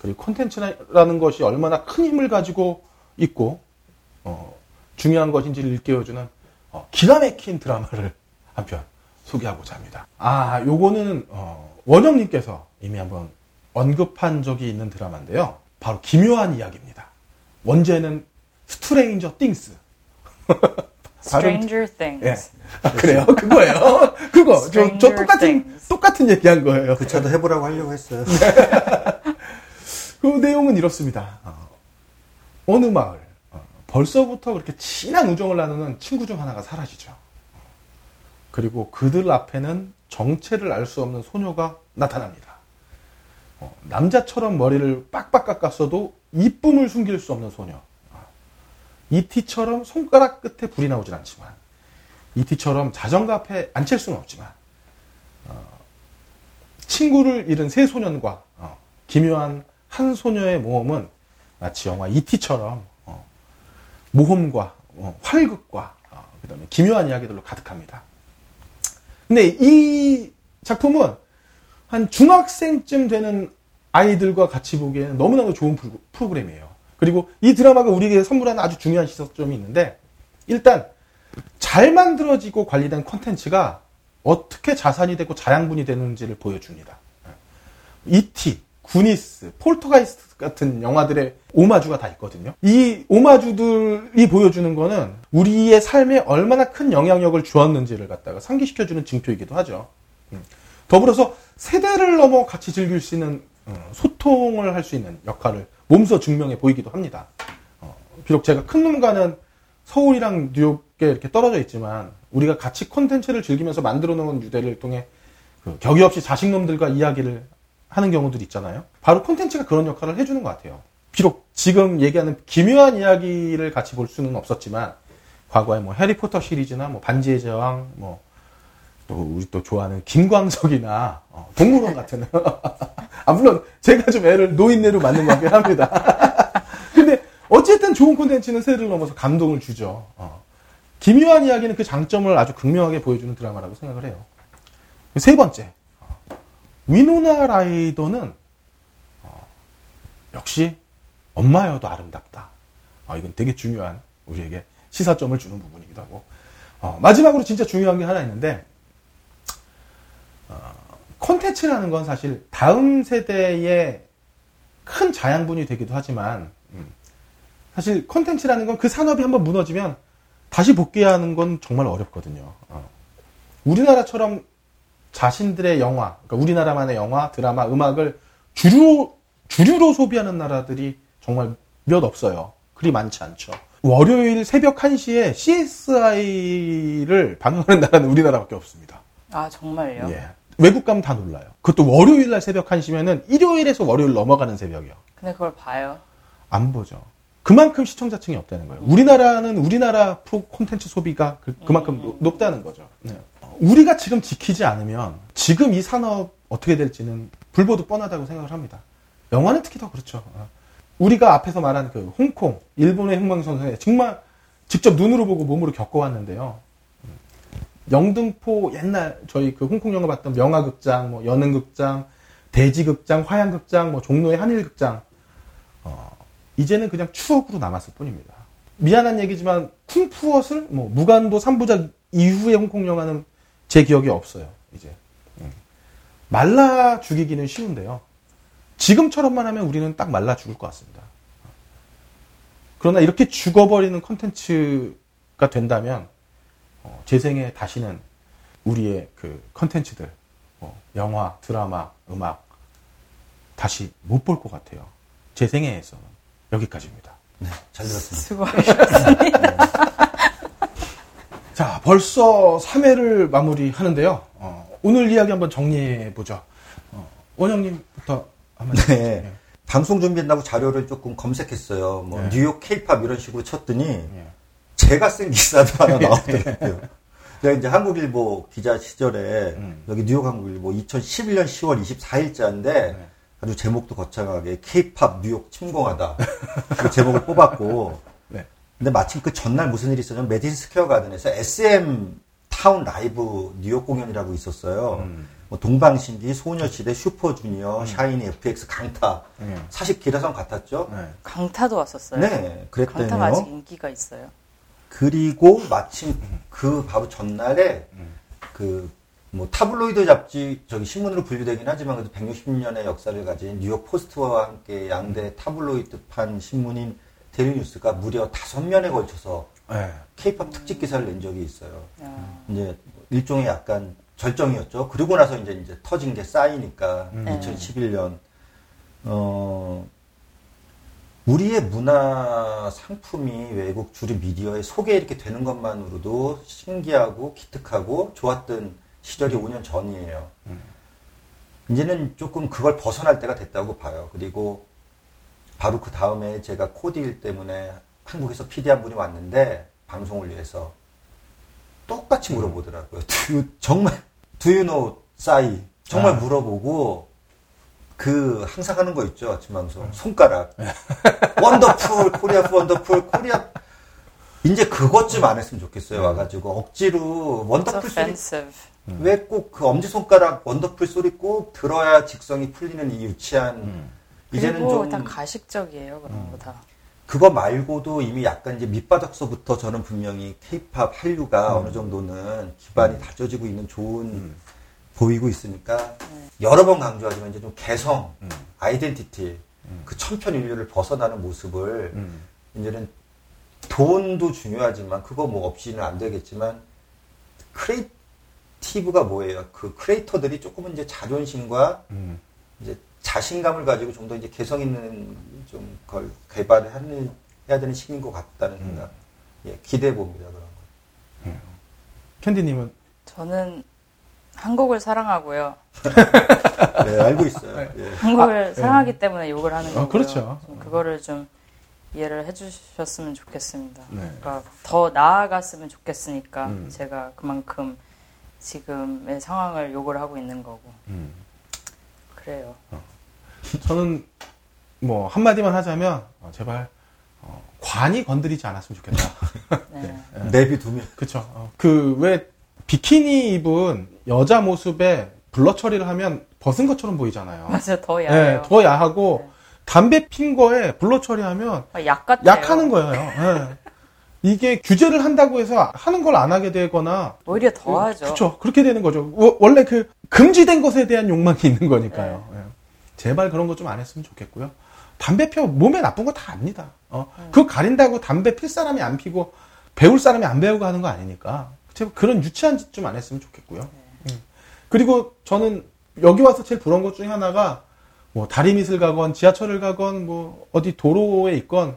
그리고 콘텐츠라는 것이 얼마나 큰 힘을 가지고 있고, 어, 중요한 것인지를 일깨워주는 어, 기가 막힌 드라마를 한편 소개하고자 합니다. 아, 요거는 어, 원영님께서 이미 한번 언급한 적이 있는 드라마인데요. 바로 기묘한 이야기입니다. 원제는 스트레인저 띵스. Stranger Things. 예. 아, 그래요. 그거예요. 그거. 저, 저 똑같은, Things. 똑같은 얘기한 거예요. 그 저도 해보라고 하려고 했어요. 그 내용은 이렇습니다. 어, 어느 마을, 어, 벌써부터 그렇게 친한 우정을 나누는 친구 중 하나가 사라지죠. 그리고 그들 앞에는 정체를 알 수 없는 소녀가 나타납니다. 어, 남자처럼 머리를 빡빡 깎았어도 이쁨을 숨길 수 없는 소녀. 어, 이티처럼 손가락 끝에 불이 나오진 않지만, 이티처럼 자전거 앞에 앉힐 수는 없지만, 어, 친구를 잃은 세 소년과 어, 기묘한 한 소녀의 모험은 마치 영화 이티처럼 어, 모험과 어, 활극과 어, 그다음에 기묘한 이야기들로 가득합니다. 근데 이 작품은 한 중학생쯤 되는 아이들과 같이 보기에는 너무나도 좋은 프로- 프로그램이에요. 그리고 이 드라마가 우리에게 선물하는 아주 중요한 시사점이 있는데 일단 잘 만들어지고 관리된 콘텐츠가 어떻게 자산이 되고 자양분이 되는지를 보여줍니다. 이티, 구니스, 폴터가이스트 같은 영화들의 오마주가 다 있거든요. 이 오마주들이 보여주는 거는 우리의 삶에 얼마나 큰 영향력을 주었는지를 갖다가 상기시켜주는 증표이기도 하죠. 음. 더불어서 세대를 넘어 같이 즐길 수 있는 어, 소통을 할 수 있는 역할을 몸소 증명해 보이기도 합니다. 어, 비록 제가 큰 놈과는 서울이랑 뉴욕에 이렇게 떨어져 있지만 우리가 같이 콘텐츠를 즐기면서 만들어 놓은 유대를 통해 그 격이 없이 자식놈들과 이야기를 하는 경우들이 있잖아요. 바로 콘텐츠가 그런 역할을 해주는 것 같아요. 비록 지금 얘기하는 기묘한 이야기를 같이 볼 수는 없었지만 과거에 뭐 해리포터 시리즈나 뭐 반지의 제왕 뭐 또 우리 또 좋아하는 김광석이나 어, 동물원 같은 아 물론 제가 좀 애를 노인네로 만든 거긴 합니다. 근데 어쨌든 좋은 콘텐츠는 세대를 넘어서 감동을 주죠. 어. 기묘한 이야기는 그 장점을 아주 극명하게 보여주는 드라마라고 생각을 해요. 세 번째, 어, 위노나 라이더는 어, 역시 엄마여도 아름답다. 아, 이건 되게 중요한 우리에게 시사점을 주는 부분이기도 하고 어, 마지막으로 진짜 중요한 게 하나 있는데 어, 콘텐츠라는 건 사실 다음 세대의 큰 자양분이 되기도 하지만 음, 사실 콘텐츠라는 건 그 산업이 한번 무너지면 다시 복귀하는 건 정말 어렵거든요. 어. 우리나라처럼 자신들의 영화, 그러니까 우리나라만의 영화, 드라마, 음악을 주류, 주류로 소비하는 나라들이 정말 몇 없어요. 그리 많지 않죠. 월요일 새벽 1시에 CSI를 방영하는 나라는 우리나라밖에 없습니다. 아 정말요? 예. 외국 가면 다 놀라요. 그것도 월요일 날 새벽 1시면은 일요일에서 월요일 넘어가는 새벽이요. 근데 그걸 봐요. 안 보죠. 그만큼 시청자층이 없다는 거예요. 우리나라는 우리나라 프로 콘텐츠 소비가 그, 만큼 음. 높다는 거죠. 네. 우리가 지금 지키지 않으면 지금 이 산업 어떻게 될지는 불보듯 뻔하다고 생각을 합니다. 영화는 특히 더 그렇죠. 어. 우리가 앞에서 말한 그 홍콩, 일본의 흥망성쇠 정말 직접 눈으로 보고 몸으로 겪어왔는데요. 음. 영등포 옛날 저희 그 홍콩 영화 봤던 명화극장, 뭐 연흥극장, 대지극장, 화양극장, 뭐 종로의 한일극장 어, 이제는 그냥 추억으로 남았을 뿐입니다. 미안한 얘기지만 쿵푸엇을 뭐 무간도 3부작 이후의 홍콩 영화는 제 기억에 없어요. 이제 음. 말라 죽이기는 쉬운데요. 지금처럼만 하면 우리는 딱 말라 죽을 것 같습니다. 그러나 이렇게 죽어버리는 컨텐츠가 된다면 어, 제 생에 다시는 우리의 그 컨텐츠들 뭐 영화, 드라마, 음악 다시 못 볼 것 같아요. 제 생애에서는 여기까지입니다. 네, 잘 들었습니다. 수고하셨습니다. 자, 벌써 3회를 마무리하는데요. 어, 오늘 이야기 한번 정리해 보죠. 어, 원영님부터 한번 네. 해주세요. 방송 준비한다고 자료를 조금 검색했어요. 뭐 네. 뉴욕 케이팝 이런 식으로 쳤더니 예. 제가 쓴 기사도 하나 나왔더라고요. 제가 이제 한국일보 기자 시절에 음. 여기 뉴욕 한국일보 2011년 10월 24일자인데 네. 아주 제목도 거창하게 케이팝 뉴욕 침공하다 그 제목을 뽑았고 네. 근데 마침 그 전날 무슨 일이 있었냐면 메디슨 스퀘어 가든에서 SM 타운 라이브 뉴욕 공연이라고 있었어요. 음. 뭐 동방신기, 소녀시대, 슈퍼주니어, 샤이니, FX, 강타. 네. 사실 기라성 같았죠? 네. 강타도 왔었어요. 네, 그랬대요. 강타가 아직 인기가 있어요. 그리고 마침 그 바로 전날에 그 뭐 타블로이드 잡지 저기 신문으로 분류되긴 하지만 그래도 160년의 역사를 가진 뉴욕 포스트와 함께 양대 타블로이드판 신문인 데일리 뉴스가 무려 다섯 면에 걸쳐서 네. 케이팝 특집 기사를 낸 적이 있어요. 야, 이제 일종의 약간 절정이었죠. 그러고 나서 이제 이제 터진 게 쌓이니까 음. 2011년 어 우리의 문화 상품이 외국 주류 미디어에 소개 이렇게 되는 것만으로도 신기하고 기특하고 좋았던 시절이 5년 전이에요. 이제는 조금 그걸 벗어날 때가 됐다고 봐요. 그리고 바로 그 다음에 제가 코디일 때문에 한국에서 PD 한 분이 왔는데 방송을 위해서 똑같이 물어보더라고요. Do 정말 Do you know 싸이? 정말 아. 물어보고 그 항상 하는 거 있죠 아침 방송 손가락 wonderful Korea wonderful Korea 이제 그것 좀 안 했으면 좋겠어요 와가지고 억지로 원더풀 소리 offensive. 왜꼭 그 엄지손가락 원더풀 소리 꼭 들어야 직성이 풀리는 이 유치한 이제는 그리고 좀다 가식적이에요 그런 거 다. 그거 말고도 이미 약간 이제 밑바닥서부터 저는 분명히 케이팝 한류가 어느 정도는 기반이 다져지고 있는 좋은 보이고 있으니까 여러 번 강조하지만 이제 좀 개성, 아이덴티티, 그 천편일률을 벗어나는 모습을 음. 이제는 돈도 중요하지만 그거 뭐 없이는 안 되겠지만 크리에 이티브가 뭐예요? 그 크리에이터들이 조금은 이제 자존심과 음. 이제 자신감을 가지고 좀 더 이제 개성 있는 좀 걸 개발을 하는 해야 되는 시기인 것 같다는 생각. 예, 기대해 봅니다 그런 거. 캔디님은 저는 한국을 사랑하고요. 네, 알고 있어요. 예. 한국을 사랑하기 때문에 욕을 하는 아, 거고요. 그렇죠. 좀 그거를 좀 이해를 해주셨으면 좋겠습니다. 네. 그러니까 더 나아갔으면 좋겠으니까 음. 제가 그만큼 지금의 상황을 욕을 하고 있는 거고 음. 그래요. 저는 뭐 한마디만 하자면 어, 제발 어, 관이 건드리지 않았으면 좋겠다. 네. 내비두면 그쵸. 그 왜 비키니 입은 여자 모습에 블러 처리를 하면 벗은 것처럼 보이잖아요. 맞아요. 더 예, 야해요. 더 야하고 네. 담배 핀 거에 블러 처리하면 아, 약 같아요. 약하는 거예요. 예. 이게 규제를 한다고 해서 하는 걸 안 하게 되거나 오히려 더 하죠. 그렇죠. 그렇게 되는 거죠. 워- 원래 그 금지된 것에 대한 욕망이 있는 거니까요. 네. 예. 제발 그런 거 좀 안 했으면 좋겠고요. 담배 펴 몸에 나쁜 거 다 압니다. 어, 음. 그거 가린다고 담배 필 사람이 안 피고 배울 사람이 안 배우고 하는 거 아니니까 그런 유치한 짓 좀 안 했으면 좋겠고요. 네. 음. 그리고 저는 여기 와서 제일 부러운 것 중에 하나가 뭐 다리밑을 가건 지하철을 가건 뭐 어디 도로에 있건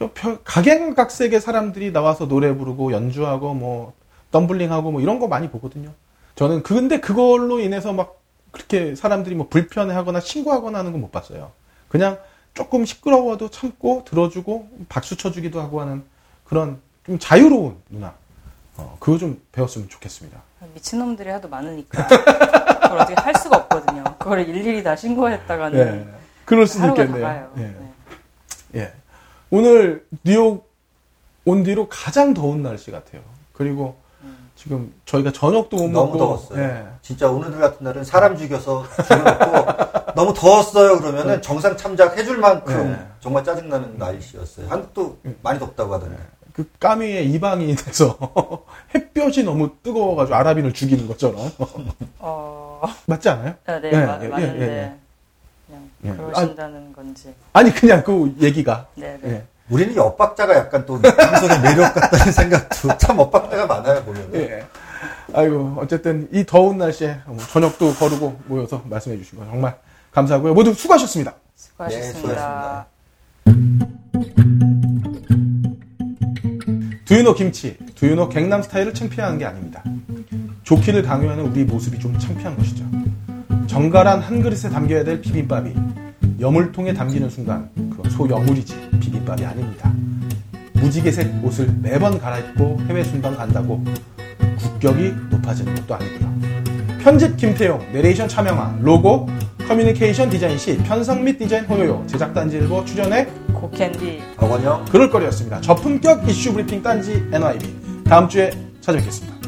저 별- 각양각색의 사람들이 나와서 노래 부르고 연주하고 뭐 덤블링하고 뭐 이런 거 많이 보거든요. 저는 근데 그걸로 인해서 막 그렇게 사람들이 뭐 불편해하거나 신고하거나 하는 건 못 봤어요. 그냥 조금 시끄러워도 참고 들어주고 박수 쳐주기도 하고 하는 그런 좀 자유로운 문화. 어, 그거 좀 배웠으면 좋겠습니다. 미친놈들이 하도 많으니까 그걸 어떻게 할 수가 없거든요. 그걸 일일이 다 신고했다가는 예. 그럴 수도 있겠네요. 예. 네. 예. 오늘 뉴욕 온 뒤로 가장 더운 날씨 같아요. 그리고 지금 저희가 저녁도 못 너무 먹고 더웠어요. 예. 진짜 오늘 같은 날은 사람 죽여서 죽여놓고 너무 더웠어요 그러면은 정상 참작 해줄 만큼 네. 정말 짜증나는 날씨였어요. 한국도 많이 덥다고 하던데. 그 까미의 이방인이 돼서 햇볕이 너무 뜨거워가지고 아랍인을 죽이는 것처럼 어, 맞지 않아요? 네, 네, 예, 마- 예, 맞는데 예, 예. 그러신다는 건지. 아니 그냥 그 얘기가 네, 네. 예. 우리는 이 엇박자가 약간 또 방송의 매력 같다는 생각도 참 엇박자가 많아요 보면. 예. 아이고 어쨌든 이 더운 날씨에 뭐 저녁도 거르고 모여서 말씀해 주신 거 정말 감사하고요. 모두 수고하셨습니다. 수고하셨습니다. 네, 수고하셨습니다. 두유노 김치, 두유노 갱남 스타일을 창피한 게 아닙니다. 좋기를 강요하는 우리 모습이 좀 창피한 것이죠. 정갈한 한 그릇에 담겨야 될 비빔밥이 여물통에 담기는 순간 그건 소여물이지 비빔밥이 아닙니다. 무지개색 옷을 매번 갈아입고 해외 순방 간다고 국격이 높아지는 것도 아니고요. 편집 김태용, 내레이션 차명화, 로고, 커뮤니케이션 디자인 시 편성 및 디자인 호요요, 제작 단지 일보 출연해 고캔디 박원영. 그럴 거리였습니다. 저품격 이슈 브리핑 딴지 NYB. 다음 주에 찾아뵙겠습니다.